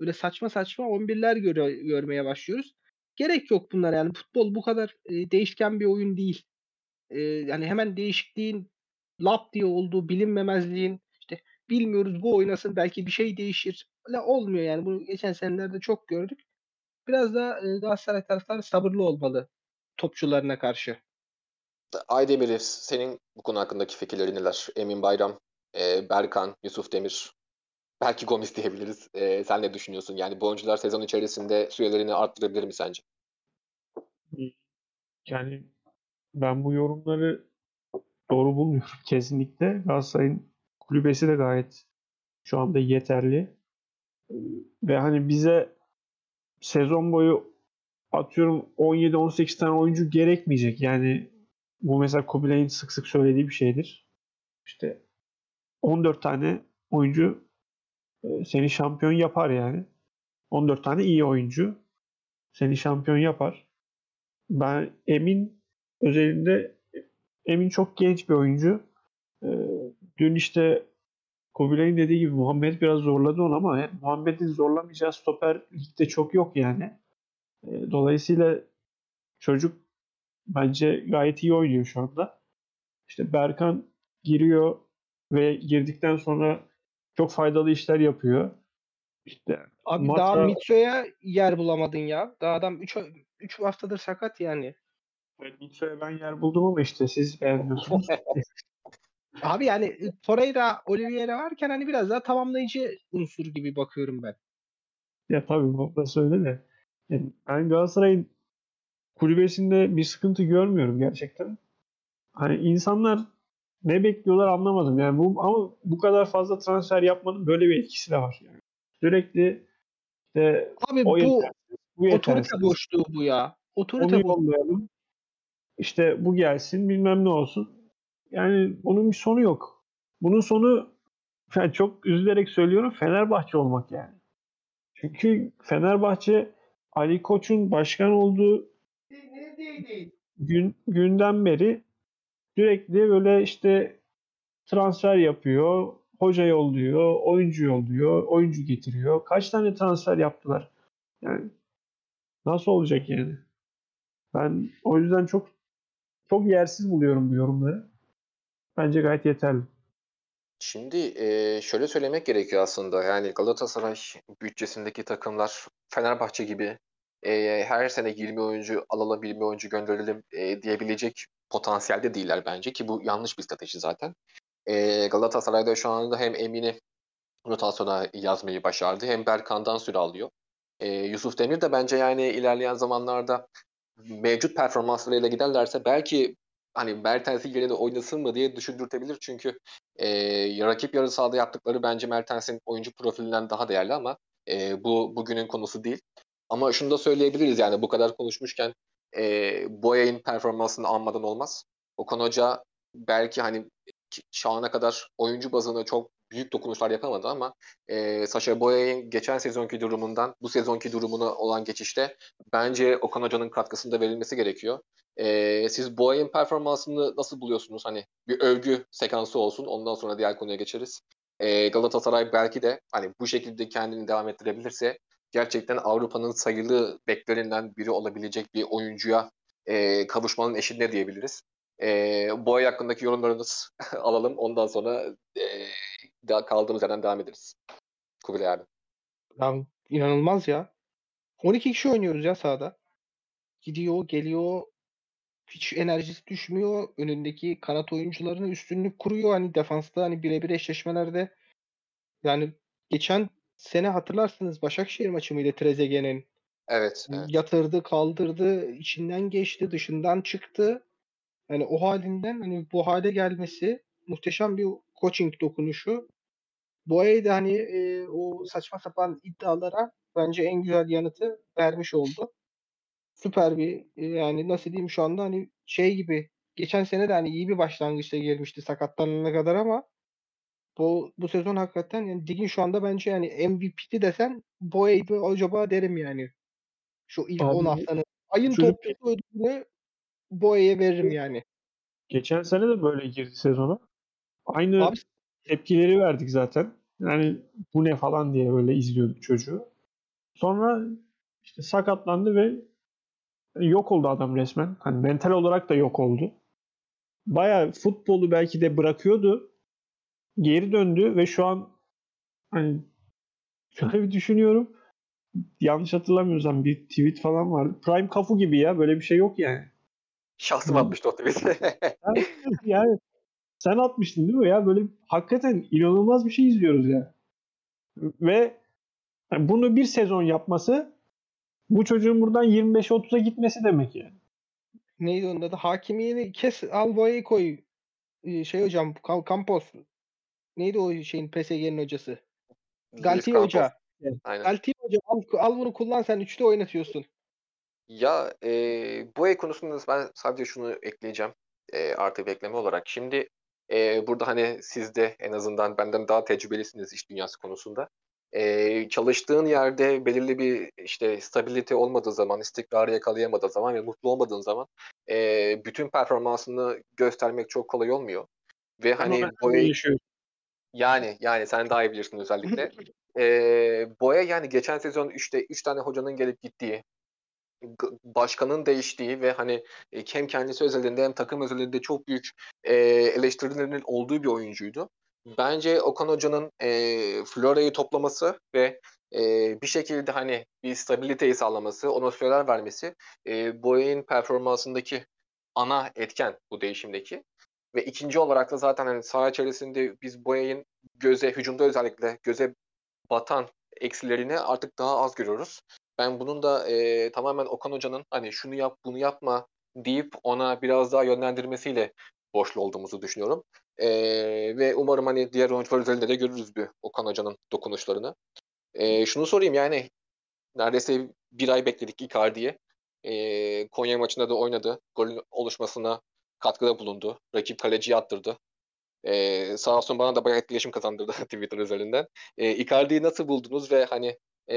Böyle saçma saçma 11'ler göre, görmeye başlıyoruz. Gerek yok bunlar yani. Futbol bu kadar e, değişken bir oyun değil. E, yani hemen değişikliğin lap diye olduğu bilinmemezliğin bilmiyoruz bu oynasın belki bir şey değişir. Öyle olmuyor yani. Bunu geçen senelerde çok gördük. Biraz da e, Galatasaray taraftarı sabırlı olmalı topçularına karşı. Aydemir, senin bu konu hakkındaki fikirleri neler? Emin Bayram, e, Berkan, Yusuf Demir, belki Gomis [LAUGHS] diyebiliriz. E, sen ne düşünüyorsun? Yani bu oyuncular sezon içerisinde sürelerini arttırabilir mi sence? Yani ben bu yorumları doğru bulmuyorum [LAUGHS] kesinlikle. Galatasaray'ın kulübesi de gayet şu anda yeterli. Ve hani bize sezon boyu atıyorum 17-18 tane oyuncu gerekmeyecek. Yani bu mesela Kubilay'ın sık sık söylediği bir şeydir. İşte 14 tane oyuncu e, seni şampiyon yapar yani. 14 tane iyi oyuncu seni şampiyon yapar. Ben Emin özelinde Emin çok genç bir oyuncu. Dün işte Kubilay'ın dediği gibi Muhammed biraz zorladı onu ama yani Muhammed'in zorlamayacağı stoper ligde çok yok yani. E, dolayısıyla çocuk bence gayet iyi oynuyor şu anda. İşte Berkan giriyor ve girdikten sonra çok faydalı işler yapıyor. İşte Abi Mata- daha Mitso'ya yer bulamadın ya. Daha adam 3 3 haftadır sakat yani. Mitso'ya ben yer buldum ama işte siz beğenmiyorsunuz. [LAUGHS] Abi yani e, Torreira, Oliveira varken hani biraz daha tamamlayıcı unsur gibi bakıyorum ben. ya tabii bu da söyle de. Yani ben Galatasaray'ın kulübesinde bir sıkıntı görmüyorum gerçekten. Hani insanlar ne bekliyorlar anlamadım. Yani bu ama bu kadar fazla transfer yapmanın böyle bir etkisi de var. Yani sürekli işte Abi o bu yetersiz, bu otorite boşluğu bu ya. Otorite Onu. İşte bu gelsin bilmem ne olsun. Yani bunun bir sonu yok. Bunun sonu [LAUGHS] yani çok üzülerek söylüyorum Fenerbahçe olmak yani. Çünkü Fenerbahçe Ali Koç'un başkan olduğu gün, günden beri sürekli böyle işte transfer yapıyor, hoca yolluyor, oyuncu yolluyor, oyuncu getiriyor. Kaç tane transfer yaptılar? Yani nasıl olacak yani? Ben o yüzden çok çok yersiz buluyorum bu yorumları. Bence gayet yeterli. Şimdi e, şöyle söylemek gerekiyor aslında. Yani Galatasaray bütçesindeki takımlar Fenerbahçe gibi e, her sene 20 oyuncu alalım, 20 oyuncu gönderelim e, diyebilecek potansiyelde değiller bence ki bu yanlış bir strateji zaten. E, Galatasaray'da şu anda hem Emin'i rotasyona yazmayı başardı hem Berkan'dan süre alıyor. E, Yusuf Demir de bence yani ilerleyen zamanlarda mevcut performanslarıyla giderlerse belki hani Mertens'i yerine oynasın mı diye düşündürtebilir. Çünkü e, rakip yarı sahada yaptıkları bence Mertens'in oyuncu profilinden daha değerli ama e, bu bugünün konusu değil. Ama şunu da söyleyebiliriz yani bu kadar konuşmuşken e, Boya'nın performansını almadan olmaz. Okan Hoca belki hani şu ana kadar oyuncu bazında çok büyük dokunuşlar yapamadı ama e, Sasha Boya'nın geçen sezonki durumundan bu sezonki durumuna olan geçişte bence Okan Hoca'nın katkısında verilmesi gerekiyor. E, siz Boya'nın performansını nasıl buluyorsunuz? Hani bir övgü sekansı olsun ondan sonra diğer konuya geçeriz. E, Galatasaray belki de hani bu şekilde kendini devam ettirebilirse gerçekten Avrupa'nın sayılı beklerinden biri olabilecek bir oyuncuya e, kavuşmanın eşiğinde diyebiliriz. E, Boya hakkındaki yorumlarınız [LAUGHS] alalım. Ondan sonra e, daha kaldığımız yerden devam ederiz. Kubilay abi. Ya, inanılmaz ya. 12 kişi oynuyoruz ya sahada. Gidiyor, geliyor. Hiç enerjisi düşmüyor. Önündeki kanat oyuncularına üstünlük kuruyor. Hani defansta hani birebir eşleşmelerde yani geçen sene hatırlarsınız Başakşehir maçı mıydı Trezeguet'in? Evet, evet. Yatırdı, kaldırdı, içinden geçti, dışından çıktı. Yani o halinden hani bu hale gelmesi muhteşem bir coaching dokunuşu. Boye de hani e, o saçma sapan iddialara bence en güzel yanıtı vermiş oldu. Süper bir e, yani nasıl diyeyim şu anda hani şey gibi geçen sene de hani iyi bir başlangıçta girmişti sakatlanana kadar ama bu bu sezon hakikaten yani ligin şu anda bence yani MVP'ti desen Boye'ydi acaba derim yani. Şu ilk Abi 10 haftanın. Ayın çocuk- topçusu ödülünü Boye'ye veririm yani. Geçen sene de böyle girdi sezona. Aynı Abi tepkileri verdik zaten. Yani bu ne falan diye böyle izliyorduk çocuğu. Sonra işte sakatlandı ve yok oldu adam resmen. Hani mental olarak da yok oldu. Bayağı futbolu belki de bırakıyordu. Geri döndü ve şu an hani [LAUGHS] şöyle bir düşünüyorum. Yanlış hatırlamıyorsam bir tweet falan vardı. Prime Cafu gibi ya. Böyle bir şey yok yani. Şahsım atmıştı o tweet'i. [LAUGHS] Yani, yani sen atmıştın değil mi ya? Böyle hakikaten inanılmaz bir şey izliyoruz ya. Ve yani bunu bir sezon yapması bu çocuğun buradan 25-30'a gitmesi demek yani. neydi onun adı? Hakimiyeni kes al koy. Ee, Şey hocam Campos. Neydi o şeyin PSG'nin hocası? Galtier. Hoca. Aynen. Galtier Hoca al, al bunu kullan sen üçlü oynatıyorsun. Ya e, bu el konusunda ben sadece şunu ekleyeceğim e, artı bir ekleme olarak. Şimdi e, burada hani siz de en azından benden daha tecrübelisiniz iş dünyası konusunda. E, çalıştığın yerde belirli bir işte stabilite olmadığı zaman, istikrarı yakalayamadığı zaman ve mutlu olmadığın zaman e, bütün performansını göstermek çok kolay olmuyor. Ve hani yaşıyorum. yani yani sen daha iyi bilirsin özellikle. [LAUGHS] Ee, Boya yani geçen sezon 3'te 3 tane hocanın gelip gittiği, başkanın değiştiği ve hani e, hem kendisi özelinde hem takım özelinde çok büyük e, eleştirilerinin olduğu bir oyuncuydu. Bence Okan Hoca'nın e, Florya'yı toplaması ve e, bir şekilde hani bir stabiliteyi sağlaması, ona süreler vermesi e, Boya'nın performansındaki ana etken bu değişimdeki. Ve ikinci olarak da zaten hani saha içerisinde biz Boya'nın göze, hücumda özellikle göze batan eksilerini artık daha az görüyoruz. Ben bunun da e, tamamen Okan Hoca'nın hani şunu yap bunu yapma deyip ona biraz daha yönlendirmesiyle borçlu olduğumuzu düşünüyorum. E, ve umarım hani diğer oyuncular üzerinde de görürüz bir Okan Hoca'nın dokunuşlarını. E, şunu sorayım yani neredeyse bir ay bekledik Icardi'ye. E, Konya maçında da oynadı. Golün oluşmasına katkıda bulundu. Rakip kaleciyi attırdı. Ee, sağ olsun bana da bayağı etkileşim kazandırdı [LAUGHS] Twitter üzerinden. Ee, Icardi'yi nasıl buldunuz ve hani e,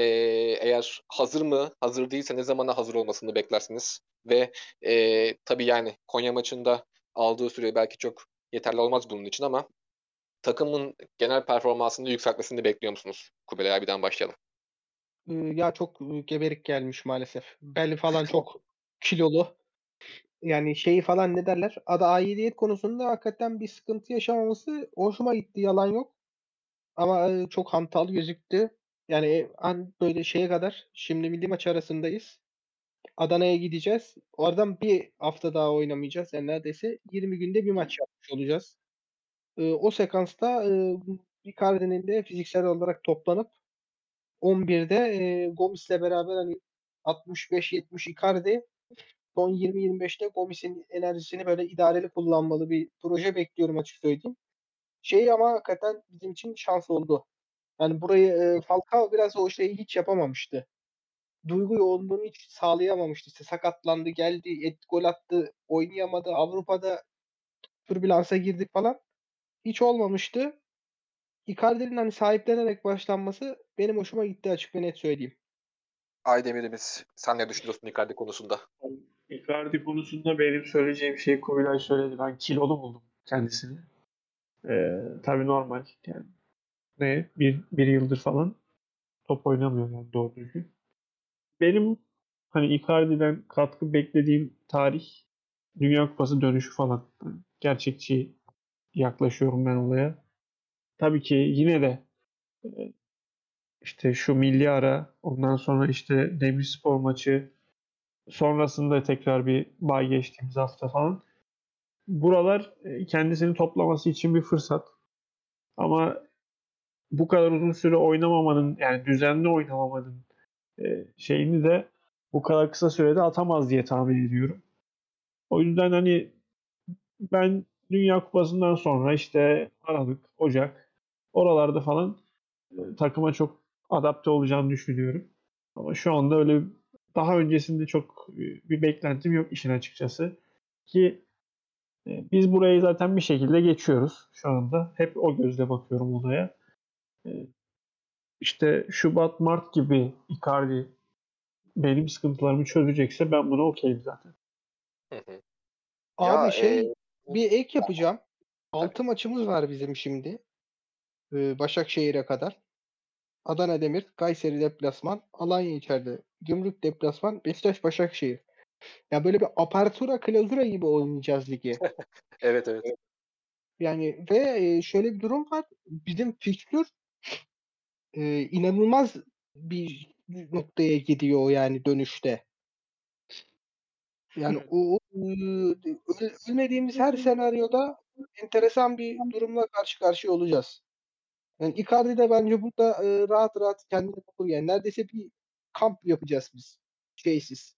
eğer hazır mı, hazır değilse ne zamana hazır olmasını beklersiniz? Ve e, tabii yani Konya maçında aldığı süre belki çok yeterli olmaz bunun için ama takımın genel performansını yükseltmesini bekliyor musunuz? Kubilay abiden başlayalım. Ee, Ya çok e, geberik gelmiş maalesef. Belli falan [LAUGHS] çok kilolu. yani şeyi falan ne derler? Ada aidiyet konusunda hakikaten bir sıkıntı yaşamaması hoşuma gitti. Yalan yok. Ama e, çok hantal gözüktü. Yani e, an böyle şeye kadar şimdi milli maç arasındayız. Adana'ya gideceğiz. Oradan bir hafta daha oynamayacağız. Yani neredeyse 20 günde bir maç yapmış olacağız. Ee, o sekansta e, Icardi'nin de fiziksel olarak toplanıp 11'de e, Gomis'le beraber hani 65-70 Icardi son 20-25'te Gomis'in enerjisini böyle idareli kullanmalı bir proje bekliyorum açık söyleyeyim. Şey ama hakikaten bizim için şans oldu. Yani burayı e, Falcao biraz o şeyi hiç yapamamıştı. Duygu yoğunluğunu hiç sağlayamamıştı. İşte sakatlandı, geldi, et, gol attı, oynayamadı. Avrupa'da türbülansa girdik falan. Hiç olmamıştı. Icardi'nin hani sahiplenerek başlanması benim hoşuma gitti açık ve net söyleyeyim. Aydemir'imiz sen ne düşünüyorsun Icardi konusunda? Icardi konusunda benim söyleyeceğim şey Kubilay söyledi. Ben kilolu buldum kendisini. Ee, tabii normal. Yani ne? Bir, bir yıldır falan top oynamıyor yani doğru düzgün. Benim hani Icardi'den katkı beklediğim tarih Dünya Kupası dönüşü falan. Gerçekçi yaklaşıyorum ben olaya. Tabii ki yine de e, işte şu milli ara, ondan sonra işte Demirspor maçı, sonrasında tekrar bir bay geçtiğimiz hafta falan. Buralar e, kendisini toplaması için bir fırsat. Ama bu kadar uzun süre oynamamanın yani düzenli oynamamanın e, şeyini de bu kadar kısa sürede atamaz diye tahmin ediyorum. O yüzden hani ben Dünya Kupası'ndan sonra işte Aralık, Ocak oralarda falan e, takıma çok adapte olacağını düşünüyorum. Ama şu anda öyle daha öncesinde çok e, bir beklentim yok işin açıkçası. Ki e, biz burayı zaten bir şekilde geçiyoruz şu anda. Hep o gözle bakıyorum olaya. E, işte Şubat, Mart gibi Icardi benim sıkıntılarımı çözecekse ben buna okeyim zaten. Abi Ya, şey e, bir ek yapacağım. 6 maçımız var bizim şimdi. Ee, Başakşehir'e kadar. Adana Demir, Kayseri deplasman, Alanya içeride, Gümrük deplasman, Beşiktaş Başakşehir. Ya böyle bir apertura klozura gibi oynayacağız ligi. [LAUGHS] Evet evet. Yani ve şöyle bir durum var. Bizim fikstür e, inanılmaz bir noktaya gidiyor yani dönüşte. Yani o, o, öl- ölmediğimiz her senaryoda enteresan bir durumla karşı karşıya olacağız. Yani Icardi de bence burada e, rahat rahat kendini bulur. Yani neredeyse bir kamp yapacağız biz. Şeysiz.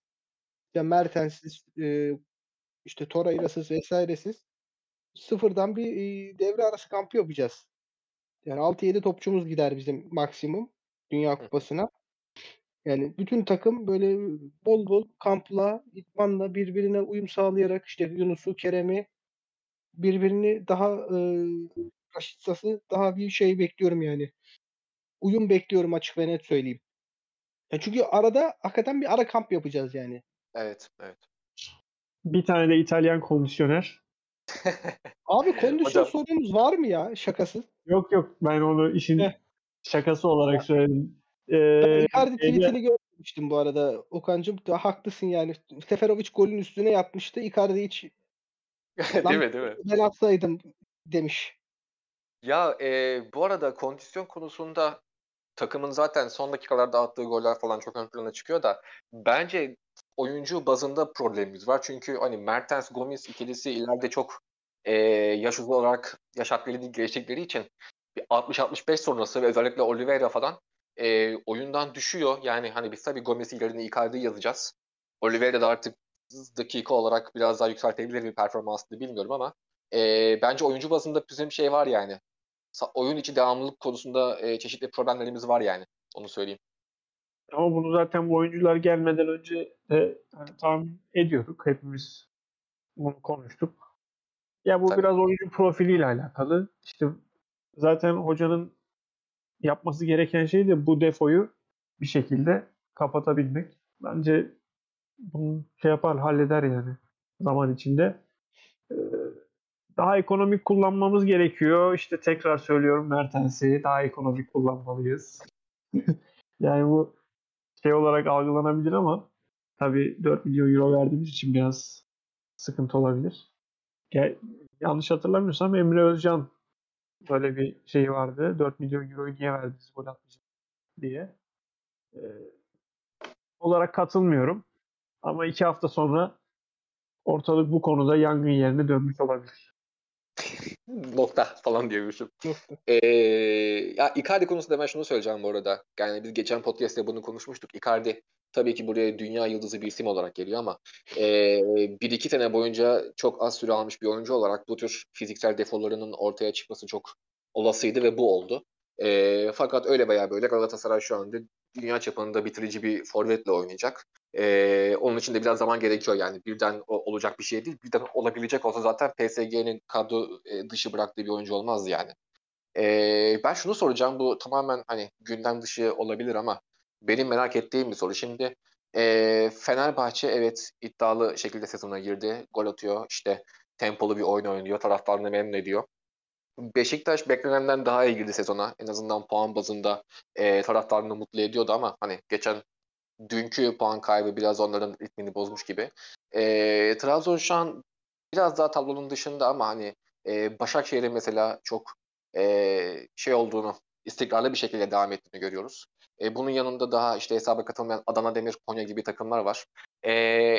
İşte Mertens'siz, e, işte Torreira'sız vesairesiz. Sıfırdan bir e, devre arası kampı yapacağız. Yani 6-7 topçumuz gider bizim maksimum Dünya Kupası'na. Yani bütün takım böyle bol bol kampla, idmanla birbirine uyum sağlayarak işte Yunus'u, Kerem'i birbirini daha e, Raşitsa'sı daha bir şey bekliyorum yani. Uyum bekliyorum açık ve net söyleyeyim. Ya çünkü arada hakikaten bir ara kamp yapacağız yani. Evet evet. Bir tane de İtalyan komisyoner. Abi kondisyon Hocam. sorunumuz var mı ya şakasız? Yok yok ben onu işin şakası olarak söyledim. Ee, Icardi Ege- tweetini görmüştüm bu arada. Okan'cım da haklısın yani. Seferovic golün üstüne yatmıştı. Icardi hiç [LAUGHS] değil mi değil mi? ben atsaydım demiş. Ya e, bu arada kondisyon konusunda takımın zaten son dakikalarda attığı goller falan çok ön plana çıkıyor da bence oyuncu bazında problemimiz var. Çünkü hani Mertens Gomis ikilisi ileride çok e, yaş olarak yaş hakkıyla geçtikleri için bir 60-65 sonrası ve özellikle Oliveira falan e, oyundan düşüyor. Yani hani biz tabii Gomis'in yerine Icardi'yi yazacağız. Oliveira da artık dakika olarak biraz daha yükseltebilir bir performansını bilmiyorum ama e, bence oyuncu bazında bizim şey var yani. Oyun içi devamlılık konusunda e, çeşitli problemlerimiz var yani. Onu söyleyeyim. Ama bunu zaten bu oyuncular gelmeden önce de hani tahmin ediyorduk. Hepimiz bunu konuştuk. Ya bu Tabii. biraz oyuncu profiliyle alakalı. İşte zaten hocanın yapması gereken şey de bu defoyu bir şekilde kapatabilmek. Bence bunu şey yapar, halleder yani zaman içinde. Ee, daha ekonomik kullanmamız gerekiyor. İşte tekrar söylüyorum Mertens'i daha ekonomik kullanmalıyız. [LAUGHS] yani bu şey olarak algılanabilir ama tabii 4 milyon euro verdiğimiz için biraz sıkıntı olabilir. Gel, yanlış hatırlamıyorsam Emre Özcan böyle bir şey vardı. 4 milyon euroyu niye verdiniz gol atmayacak diye. Ee, olarak katılmıyorum. Ama iki hafta sonra ortalık bu konuda yangın yerine dönmüş olabilir. Nokta falan diyormuşum. Ee, ya Icardi konusunda ben şunu söyleyeceğim bu arada. Yani biz geçen podcast'te bunu konuşmuştuk. Icardi tabii ki buraya dünya yıldızı bir isim olarak geliyor ama e, bir iki sene boyunca çok az süre almış bir oyuncu olarak bu tür fiziksel defolarının ortaya çıkması çok olasıydı ve bu oldu. E, fakat öyle veya böyle Galatasaray şu anda dünya çapında bitirici bir forvetle oynayacak. E, onun için de biraz zaman gerekiyor yani. Birden o- olacak bir şey değil. Birden olabilecek olsa zaten PSG'nin kadro e, dışı bıraktığı bir oyuncu olmazdı yani. Ee, ben şunu soracağım. Bu tamamen hani gündem dışı olabilir ama benim merak ettiğim bir soru. Şimdi ee, Fenerbahçe evet iddialı şekilde sezona girdi. Gol atıyor. işte tempolu bir oyun oynuyor. Taraftarını memnun ediyor. Beşiktaş beklenenden daha iyi girdi sezona. En azından puan bazında ee, taraftarını mutlu ediyordu ama hani geçen dünkü puan kaybı biraz onların ritmini bozmuş gibi. Ee, Trabzon şu an biraz daha tablonun dışında ama hani ee, Başakşehir'in mesela çok ee, şey olduğunu, istikrarlı bir şekilde devam ettiğini görüyoruz. E, bunun yanında daha işte hesaba katılmayan Adana Demir, Konya gibi takımlar var. E,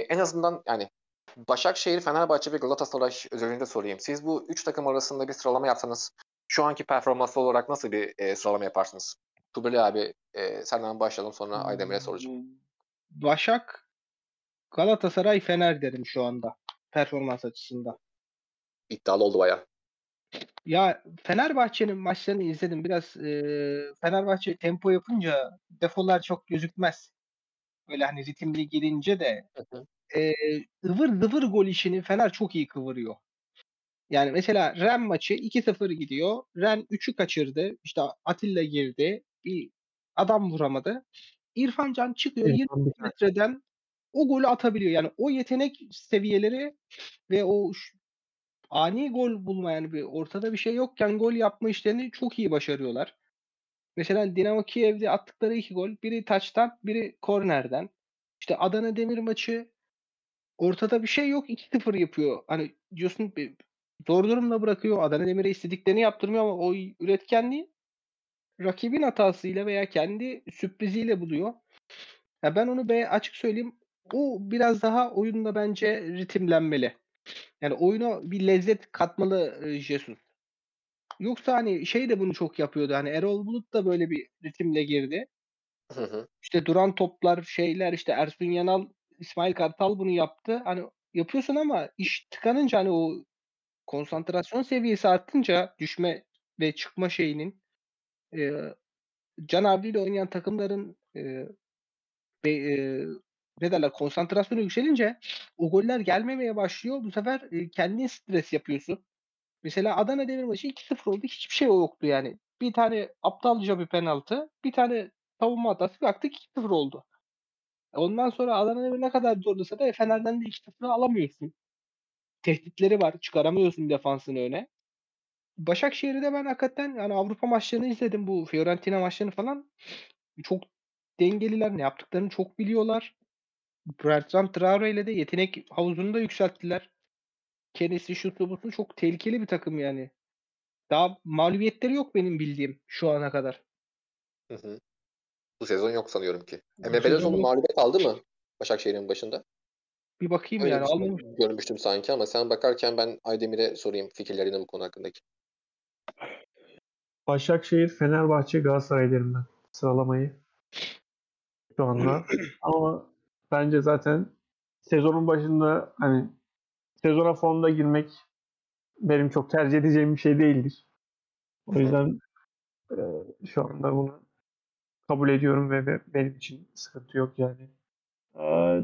en azından yani Başakşehir, Fenerbahçe ve Galatasaray özelinde sorayım. Siz bu üç takım arasında bir sıralama yapsanız şu anki performansı olarak nasıl bir e, sıralama yaparsınız? Tubeli abi e, senden başlayalım sonra Aydemir'e soracağım. Başak, Galatasaray, Fener derim şu anda performans açısından. İddialı oldu bayağı. Ya Fenerbahçe'nin maçlarını izledim. Biraz e, Fenerbahçe tempo yapınca defolar çok gözükmez. Böyle hani ritimli girince de Hı hı. E, ıvır zıvır gol işini Fener çok iyi kıvırıyor. Yani mesela Ren maçı 2-0 gidiyor. Ren 3'ü kaçırdı. İşte Atilla girdi. Bir adam vuramadı. İrfan Can çıkıyor 20 İrfan bir tane. metreden o golü atabiliyor. Yani o yetenek seviyeleri ve o ş- ani gol bulma yani bir ortada bir şey yokken gol yapma işlerini çok iyi başarıyorlar. Mesela Dinamo Kiev'de attıkları iki gol biri taçtan biri kornerden. İşte Adana Demir maçı ortada bir şey yok 2-0 yapıyor. Hani diyorsun zor durumda bırakıyor. Adana Demir'e istediklerini yaptırmıyor ama o üretkenliği rakibin hatasıyla veya kendi sürpriziyle buluyor. Ya ben onu be açık söyleyeyim o biraz daha oyunda bence ritimlenmeli. Yani oyuna bir lezzet katmalı e, Jesus. Yoksa hani şey de bunu çok yapıyordu. Hani Erol Bulut da böyle bir ritimle girdi. Hı hı. İşte duran toplar, şeyler işte Ersun Yanal, İsmail Kartal bunu yaptı. Hani yapıyorsun ama iş tıkanınca hani o konsantrasyon seviyesi arttınca düşme ve çıkma şeyinin e, Can abiyle oynayan takımların e, ve, e, ne derler konsantrasyonu yükselince o goller gelmemeye başlıyor. Bu sefer e, kendin stres yapıyorsun. Mesela Adana Demir maçı 2-0 oldu. Hiçbir şey yoktu yani. Bir tane aptalca bir penaltı, bir tane savunma hatası baktık 2-0 oldu. Ondan sonra Adana Demir ne kadar zorlasa da Fener'den de 2-0 alamıyorsun. Tehditleri var. Çıkaramıyorsun defansını öne. Başakşehir'i de ben hakikaten yani Avrupa maçlarını izledim. Bu Fiorentina maçlarını falan. Çok dengeliler. Ne yaptıklarını çok biliyorlar. Bertrand Traore ile de yetenek havuzunu da yükselttiler. Kendisi şutu butu çok tehlikeli bir takım yani. Daha mağlubiyetleri yok benim bildiğim şu ana kadar. Hı hı. Bu sezon yok sanıyorum ki. Bu Emre sezon Belezoğlu yok. mağlubiyet aldı mı Başakşehir'in başında? Bir bakayım Öyle yani şey almamış. görmüştüm sanki ama sen bakarken ben Aydemir'e sorayım fikirlerini bu konu hakkındaki. Başakşehir, Fenerbahçe, Galatasaray derim ben sıralamayı şu anda. [CLEARS THROAT] Ama bence zaten sezonun başında hani sezona formda girmek benim çok tercih edeceğim bir şey değildir. O yüzden e, şu anda bunu kabul ediyorum ve, ve benim için sıkıntı yok yani. E,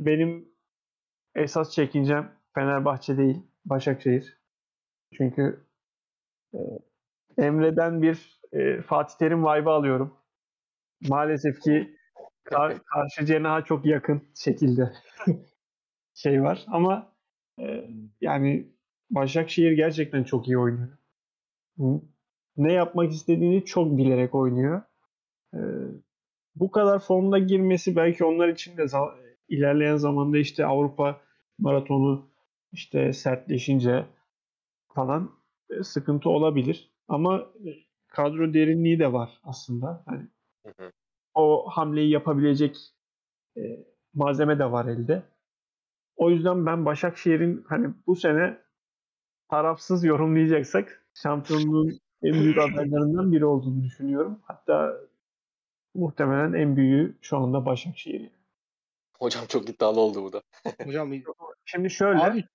benim esas çekincem Fenerbahçe değil, Başakşehir. Çünkü e, Emre'den bir e, Fatih Terim vibe'ı alıyorum. Maalesef ki kar- [LAUGHS] karşı cenaha çok yakın şekilde [LAUGHS] şey var ama e, yani Başakşehir gerçekten çok iyi oynuyor. Ne yapmak istediğini çok bilerek oynuyor. E, bu kadar formda girmesi belki onlar için de za- ilerleyen zamanda işte Avrupa maratonu işte sertleşince falan e, sıkıntı olabilir. Ama e, kadro derinliği de var aslında. Hani Hı hı. o hamleyi yapabilecek e, malzeme de var elde. O yüzden ben Başakşehir'in hani bu sene tarafsız yorumlayacaksak şampiyonluğun en büyük adaylarından biri olduğunu düşünüyorum. Hatta muhtemelen en büyüğü şu anda Başakşehir. Hocam çok iddialı oldu bu da. [LAUGHS] Hocam Şimdi şöyle, abi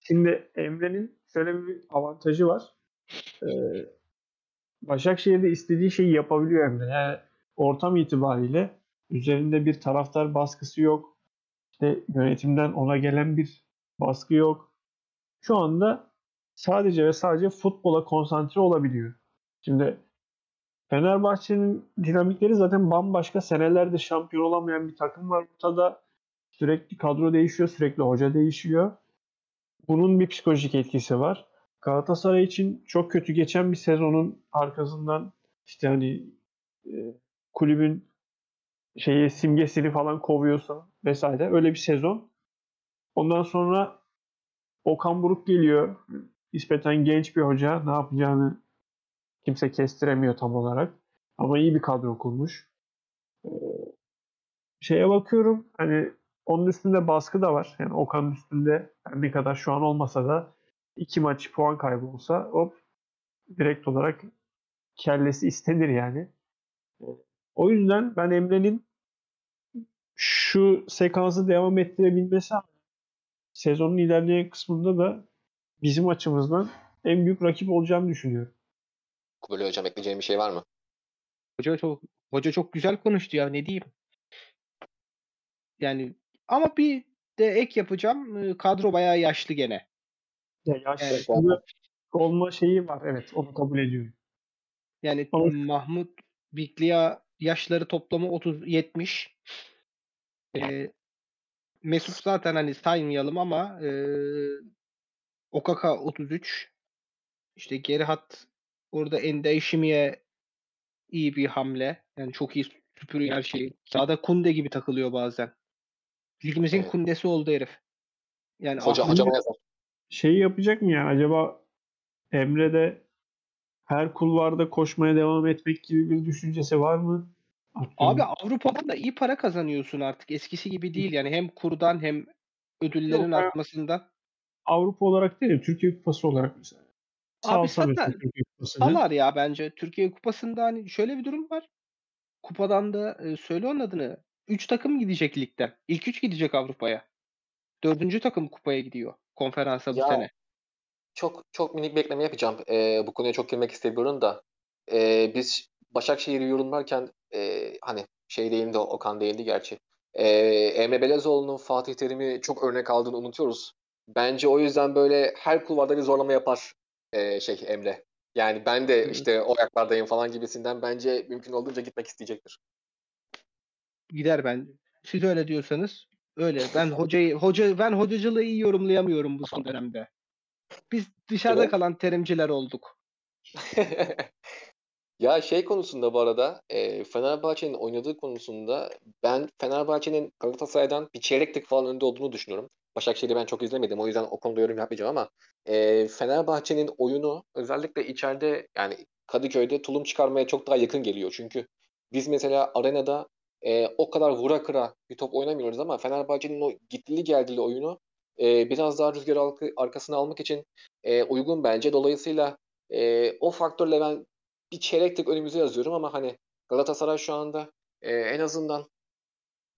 şimdi Emre'nin şöyle bir avantajı var. Ee, Başakşehir'de istediği şeyi yapabiliyor Emre. Yani ortam itibariyle üzerinde bir taraftar baskısı yok. İşte yönetimden ona gelen bir baskı yok. Şu anda sadece ve sadece futbola konsantre olabiliyor. Şimdi Fenerbahçe'nin dinamikleri zaten bambaşka. Senelerde şampiyon olamayan bir takım var ortada. Sürekli kadro değişiyor, sürekli hoca değişiyor. Bunun bir psikolojik etkisi var. Galatasaray için çok kötü geçen bir sezonun arkasından işte hani e, kulübün şeyi simgesini falan kovuyorsun vesaire. Öyle bir sezon. Ondan sonra Okan Buruk geliyor. Nispeten genç bir hoca. Ne yapacağını kimse kestiremiyor tam olarak. Ama iyi bir kadro kurmuş. Ee, şeye bakıyorum hani onun üstünde baskı da var. Yani Okan'ın üstünde her ne kadar şu an olmasa da iki maç puan kaybı olsa hop direkt olarak kellesi istenir yani. Ee, O yüzden ben Emre'nin şu sekansı devam ettirebilmesi sezonun ilerleyen kısmında da bizim açımızdan en büyük rakip olacağını düşünüyorum. Böyle hocam ekleyeceğim bir şey var mı? hoca çok hoca çok güzel konuştu ya ne diyeyim. Yani ama bir de ek yapacağım. Kadro bayağı yaşlı gene. Ya yaşlı Evet. olma şeyi var evet onu kabul ediyorum. Yani Ama- Mahmut Bikliya yaşları toplamı 30 70. Ee, Mesut zaten hani saymayalım ama e, Okaka 33. İşte geri hat orada Endeşimiye iyi bir hamle. Yani çok iyi süpürüyor her şeyi. Sağda Kunde gibi takılıyor bazen. Ligimizin Evet. Kunde'si oldu herif. Yani Hoca, ah- hocama yazar. Şeyi yapacak mı yani acaba Emre de her kulvarda koşmaya devam etmek gibi bir düşüncesi var mı? Abi. Avrupa'dan da iyi para kazanıyorsun artık. Eskisi gibi değil yani hem kurdan hem ödüllerin Yok, artmasından. Avrupa olarak değil de Türkiye Kupası olarak mesela. Abi Salsa mesela zaten Türkiye Kupası'nı. Salar ya bence. Türkiye Kupası'nda hani şöyle bir durum var. Kupadan da e, söyle onun adını. 3 takım gidecek ligden. İlk 3 gidecek Avrupa'ya. Dördüncü takım kupaya gidiyor. Konferansa bu Ya, sene. Çok çok minik bir ekleme yapacağım. Ee, bu konuya çok girmek istemiyorum da. Ee, biz Başakşehir'i yorumlarken e, hani şey değildi Okan değildi gerçi. Ee, Emre Belezoğlu'nun Fatih Terim'i çok örnek aldığını unutuyoruz. Bence o yüzden böyle her kulvarda bir zorlama yapar e, şey Emre. Yani ben de işte o ayaklardayım falan gibisinden bence mümkün olduğunca gitmek isteyecektir. Gider ben. Siz öyle diyorsanız öyle. Ben hocayı hoca ben hocacılığı iyi yorumlayamıyorum bu son dönemde. Biz dışarıda Evet. kalan terimciler olduk. [LAUGHS] Ya şey konusunda bu arada e, Fenerbahçe'nin oynadığı konusunda ben Fenerbahçe'nin Galatasaray'dan bir çeyreklik falan önde olduğunu düşünüyorum. Başakşehir'i ben çok izlemedim o yüzden o konuda yorum yapmayacağım ama e, Fenerbahçe'nin oyunu özellikle içeride yani Kadıköy'de tulum çıkarmaya çok daha yakın geliyor. Çünkü biz mesela arenada e, o kadar vura kıra bir top oynamıyoruz ama Fenerbahçe'nin o gittili geldili oyunu e, biraz daha rüzgar arka- arkasına almak için e, uygun bence. Dolayısıyla e, o faktörle ben bir çeyreklik önümüze yazıyorum ama hani Galatasaray şu anda e, en azından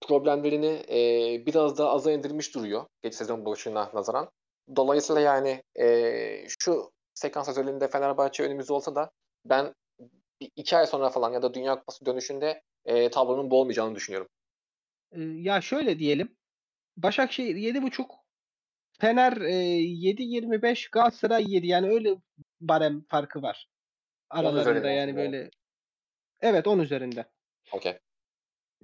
problemlerini e, biraz daha aza indirmiş duruyor geç sezon başına nazaran. Dolayısıyla yani e, şu sekans özelinde Fenerbahçe önümüzde olsa da ben iki ay sonra falan ya da Dünya Kupası dönüşünde e, tablonun bu olmayacağını düşünüyorum. Ya şöyle diyelim. Başakşehir 7.5 Fener e, 7.25 Galatasaray 7 yani öyle barem farkı var. Aralarında yani böyle. Evet 10 üzerinde. Okey.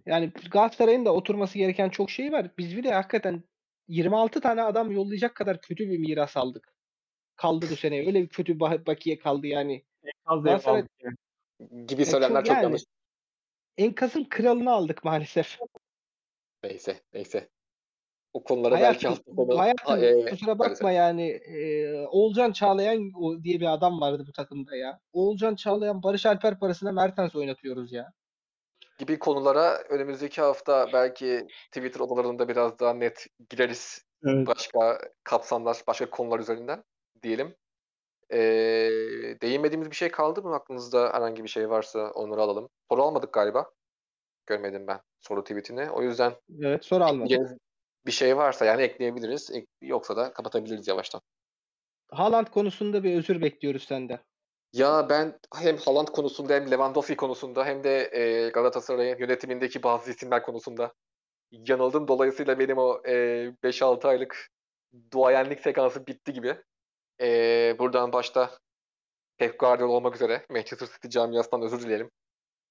Yani Galatasaray'ın da oturması gereken çok şey var. Biz bir de hakikaten 26 tane adam yollayacak kadar kötü bir miras aldık. Kaldı bu sene. Öyle bir kötü bah- bakiye kaldı yani. Az Galatasaray- yani. Gibi söylemler çok çok yani. yanlış. Enkazın kralını aldık maalesef. Neyse neyse. O konulara belki Hayatım, hafta sonu hayatım A- e, kusura bakma söyle. yani e, Oğulcan Çağlayan o- diye bir adam vardı bu takımda ya. Oğulcan Çağlayan Barış Alper parasına Mertens oynatıyoruz ya. Gibi konulara önümüzdeki hafta belki Twitter odalarında biraz daha net gireriz. Evet. Başka kapsamlar, başka konular üzerinden diyelim. Ee, değinmediğimiz bir şey kaldı mı aklınızda herhangi bir şey varsa onları alalım. Soru almadık galiba. Görmedim ben soru tweetini. O yüzden Evet soru ekleyeceğiniz bir şey varsa yani ekleyebiliriz. Ek- Yoksa da kapatabiliriz yavaştan. Haaland konusunda bir özür bekliyoruz senden. Ya ben hem Haaland konusunda hem Lewandowski konusunda hem de e, Galatasaray'ın yönetimindeki bazı isimler konusunda yanıldım. Dolayısıyla benim o e, 5-6 aylık duayenlik sekansı bitti gibi. E, buradan başta Pep Guardiola olmak üzere Manchester City camiasından özür dilerim.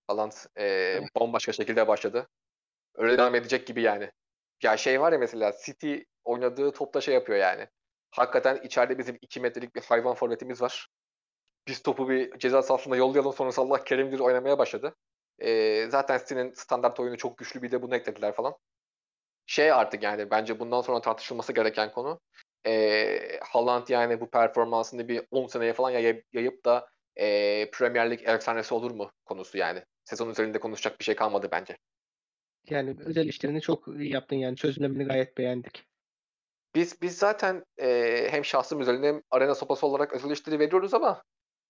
Haaland e, bambaşka şekilde başladı. Öyle devam edecek gibi yani. Ya şey var ya mesela City oynadığı topta şey yapıyor yani. Hakikaten içeride bizim 2 metrelik bir hayvan forvetimiz var biz topu bir ceza sahasına yollayalım sonrası Allah kerimdir oynamaya başladı. Ee, zaten City'nin standart oyunu çok güçlü bir de bunu eklediler falan. Şey artık yani bence bundan sonra tartışılması gereken konu ee, Haaland yani bu performansını bir 10 seneye falan yayıp, yayıp da ee, Premier Lig efsanesi olur mu konusu yani. Sezon üzerinde konuşacak bir şey kalmadı bence. Yani özel işlerini çok iyi yaptın yani çözümlemini gayet beğendik. Biz biz zaten ee, hem şahsım üzerinde hem arena sopası olarak özel eleştiri veriyoruz ama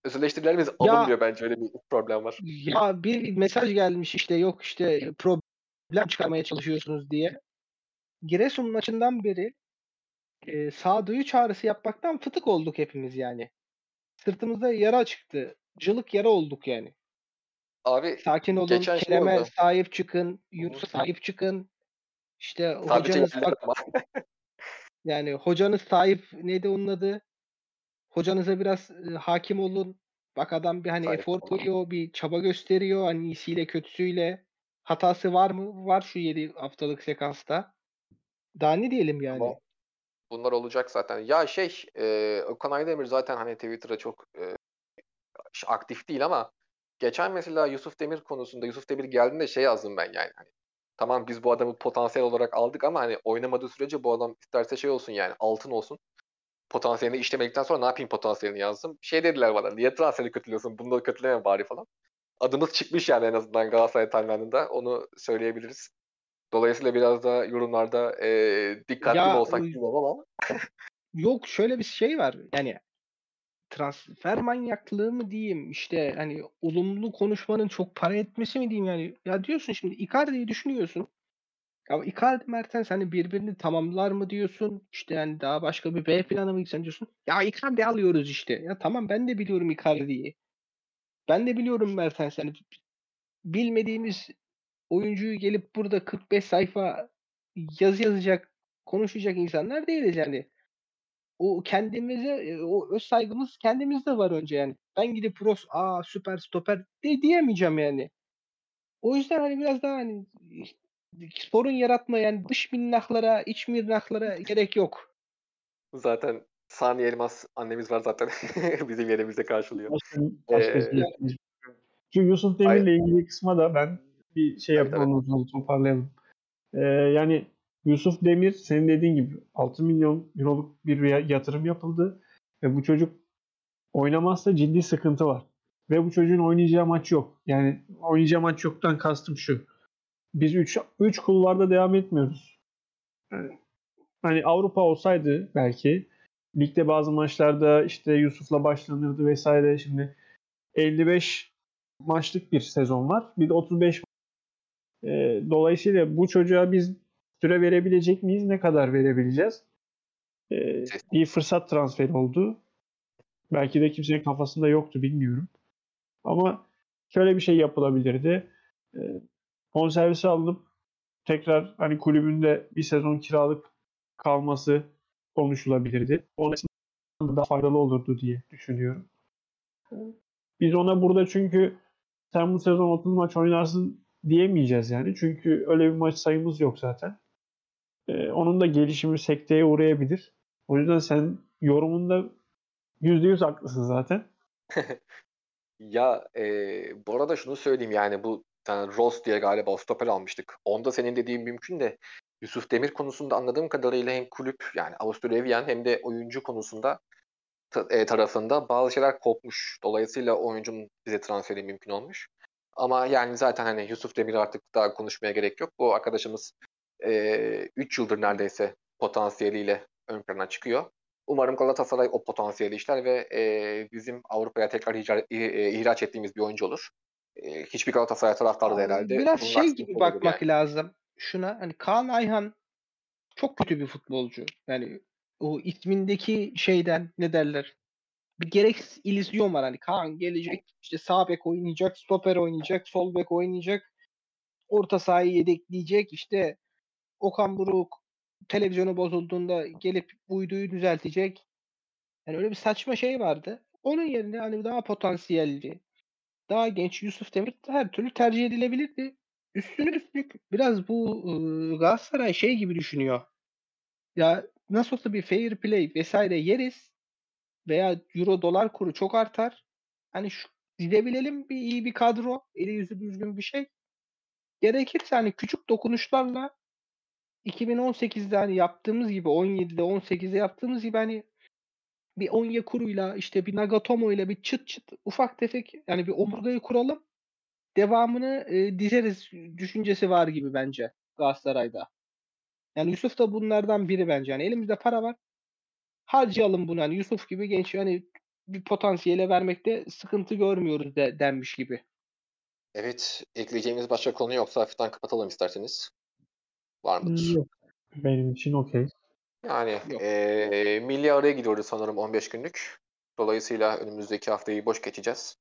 özel eleştirilerimiz alınmıyor bence öyle bir problem var. Ya bir mesaj gelmiş işte yok işte problem çıkarmaya çalışıyorsunuz diye. Giresun maçından beri e, sağduyu çağrısı yapmaktan fıtık olduk hepimiz yani. Sırtımızda yara çıktı. Cılık yara olduk yani. Abi Sakin olun. Geçen şey sahip çıkın. Yunus'a sahip çıkın. İşte sadece hocanız [LAUGHS] bak [LAUGHS] yani hocanız sahip neydi onun adı? Hocanıza biraz e, hakim olun. Bak adam bir hani Sahip efor koyuyor, bir çaba gösteriyor. Hani iyisiyle kötüsüyle. Hatası var mı? Var şu 7 haftalık sekansta. Daha ne diyelim yani? Ama bunlar olacak zaten. Ya şey, e, Okan Aydemir zaten hani Twitter'a çok e, aktif değil ama geçen mesela Yusuf Demir konusunda Yusuf Demir geldiğinde şey yazdım ben yani. Hani, tamam biz bu adamı potansiyel olarak aldık ama hani oynamadığı sürece bu adam isterse şey olsun yani altın olsun. Potansiyelini işlemedikten sonra ne yapayım potansiyelini yazdım. Şey dediler bana niye transferi kötülüyorsun da kötüleme bari falan. Adımız çıkmış yani en azından Galatasaray timelininde onu söyleyebiliriz. Dolayısıyla biraz da yorumlarda e, dikkatli Ya, olsak bilmiyorum ama [LAUGHS] Yok şöyle bir şey var. Yani transfer manyaklığı mı diyeyim işte hani olumlu konuşmanın çok para etmesi mi diyeyim yani. Ya diyorsun şimdi Icardi'yi düşünüyorsun. Ya Icardi Mertens hani birbirini tamamlar mı diyorsun? İşte yani daha başka bir B planı mı gitsen diyorsun. Ya Icardi alıyoruz işte. Ya tamam ben de biliyorum Icardi'yi. Ben de biliyorum Mertens. Yani bilmediğimiz oyuncuyu gelip burada 45 sayfa yazı yazacak, konuşacak insanlar değiliz yani. O kendimize, e, o öz saygımız kendimizde var önce yani. Ben gidip Ross, aa süper stoper de diyemeyeceğim yani. O yüzden hani biraz daha hani sorun yaratma yani dış minnaklara, iç minnaklara [LAUGHS] gerek yok. zaten Saniye Elmas annemiz var zaten [LAUGHS] bizim yerimizde karşılıyor. Başka, Ee, yok. Şu Yusuf Demir'le ilgili kısma da ben bir şey yapayım ondan sonra toparlayalım. Ee, yani Yusuf Demir senin dediğin gibi 6 milyon euroluk bir ya- yatırım yapıldı ve bu çocuk oynamazsa ciddi sıkıntı var. Ve bu çocuğun oynayacağı maç yok. Yani oynayacağı maç yoktan kastım şu. Biz 3 3 kulvarda devam etmiyoruz. Yani, hani Avrupa olsaydı belki ligde bazı maçlarda işte Yusuf'la başlanırdı vesaire. Şimdi 55 maçlık bir sezon var. Bir de 35 e, dolayısıyla bu çocuğa biz süre verebilecek miyiz? Ne kadar verebileceğiz? E, bir fırsat transferi oldu. Belki de kimsenin kafasında yoktu bilmiyorum. Ama şöyle bir şey yapılabilirdi. E, bonservisi alınıp tekrar hani kulübünde bir sezon kiralık kalması konuşulabilirdi. Onun için daha faydalı olurdu diye düşünüyorum. Biz ona burada çünkü sen bu sezon 30 maç oynarsın diyemeyeceğiz yani. Çünkü öyle bir maç sayımız yok zaten. Ee, onun da gelişimi sekteye uğrayabilir. O yüzden sen yorumunda %100 haklısın zaten. [LAUGHS] Ya e, bu arada şunu söyleyeyim yani bu yani Ross diye galiba stoper almıştık. Onda senin dediğin mümkün de Yusuf Demir konusunda anladığım kadarıyla hem kulüp yani Avusturya hem de oyuncu konusunda e, tarafında bazı şeyler kopmuş. Dolayısıyla oyuncunun bize transferi mümkün olmuş. Ama yani zaten hani Yusuf Demir artık daha konuşmaya gerek yok. Bu arkadaşımız 3 yıldır neredeyse potansiyeliyle ön plana çıkıyor. Umarım Galatasaray o potansiyeli işler ve e, bizim Avrupa'ya tekrar ihraç, ihraç ettiğimiz bir oyuncu olur. E, hiçbir Galatasaray taraftarı da herhalde. Biraz şey gibi bakmak yani. lazım. Şuna hani Kaan Ayhan çok kötü bir futbolcu. Yani o ismindeki şeyden ne derler? Bir gereksiz illüzyon var. Hani Kaan gelecek işte sağ bek oynayacak, stoper oynayacak, sol bek oynayacak. Orta sahayı yedekleyecek. işte Okan Buruk televizyonu bozulduğunda gelip uyduyu düzeltecek. Yani öyle bir saçma şey vardı. Onun yerine hani daha potansiyelli, daha genç Yusuf Demir her türlü tercih edilebilirdi. Üstüne üstlük biraz bu ıı, Galatasaray şey gibi düşünüyor. Ya nasıl olsa bir fair play vesaire yeriz veya euro dolar kuru çok artar. Hani şu dizebilelim bir iyi bir kadro, eli yüzü düzgün bir şey. Gerekirse hani küçük dokunuşlarla 2018'de hani yaptığımız gibi 17'de 18'de yaptığımız gibi hani bir Onyekuru'yla işte bir Nagatomo'yla bir çıt çıt ufak tefek yani bir omurgayı kuralım. Devamını e, dizeriz düşüncesi var gibi bence Galatasaray'da. Yani Yusuf da bunlardan biri bence. Yani elimizde para var. Harcayalım bunu. Hani Yusuf gibi genç hani bir potansiyele vermekte sıkıntı görmüyoruz de, denmiş gibi. Evet, ekleyeceğimiz başka konu yoksa hafiften kapatalım isterseniz. Var mıdır? Yok. Benim için okey. Yani Yok. eee milli araya gidiyoruz sanırım 15 günlük. Dolayısıyla önümüzdeki haftayı boş geçeceğiz.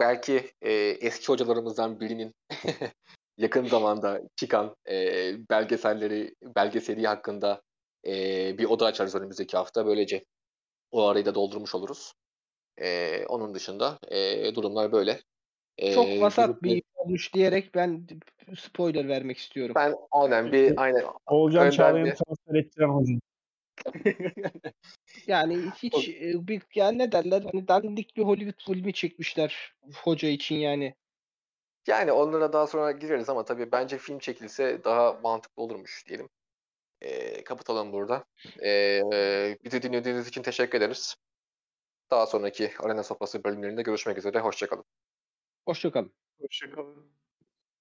Belki eee, eski hocalarımızdan birinin [LAUGHS] yakın zamanda çıkan eee, belgeselleri, belgeseli hakkında eee, bir oda açarız önümüzdeki hafta. Böylece o arayı da doldurmuş oluruz. Eee, onun dışında eee, durumlar böyle. Çok Eee, vasat bir bizim- iş olmuş diyerek ben spoiler vermek istiyorum. ben aynen bir aynen Oğulcan önden Çağlayan'ı bir- transfer ettiren hoca. [LAUGHS] Yani hiç e, bir yani ne derler hani dandik bir Hollywood filmi çekmişler hoca için yani. Yani onlara daha sonra gireriz ama tabii bence film çekilse daha mantıklı olurmuş diyelim. Ee, kapatalım burada. Ee, bizi dinlediğiniz için teşekkür ederiz. Daha sonraki Arena Sofrası bölümlerinde görüşmek üzere. Hoşçakalın. Hoşçakalın. Hoşçakalın.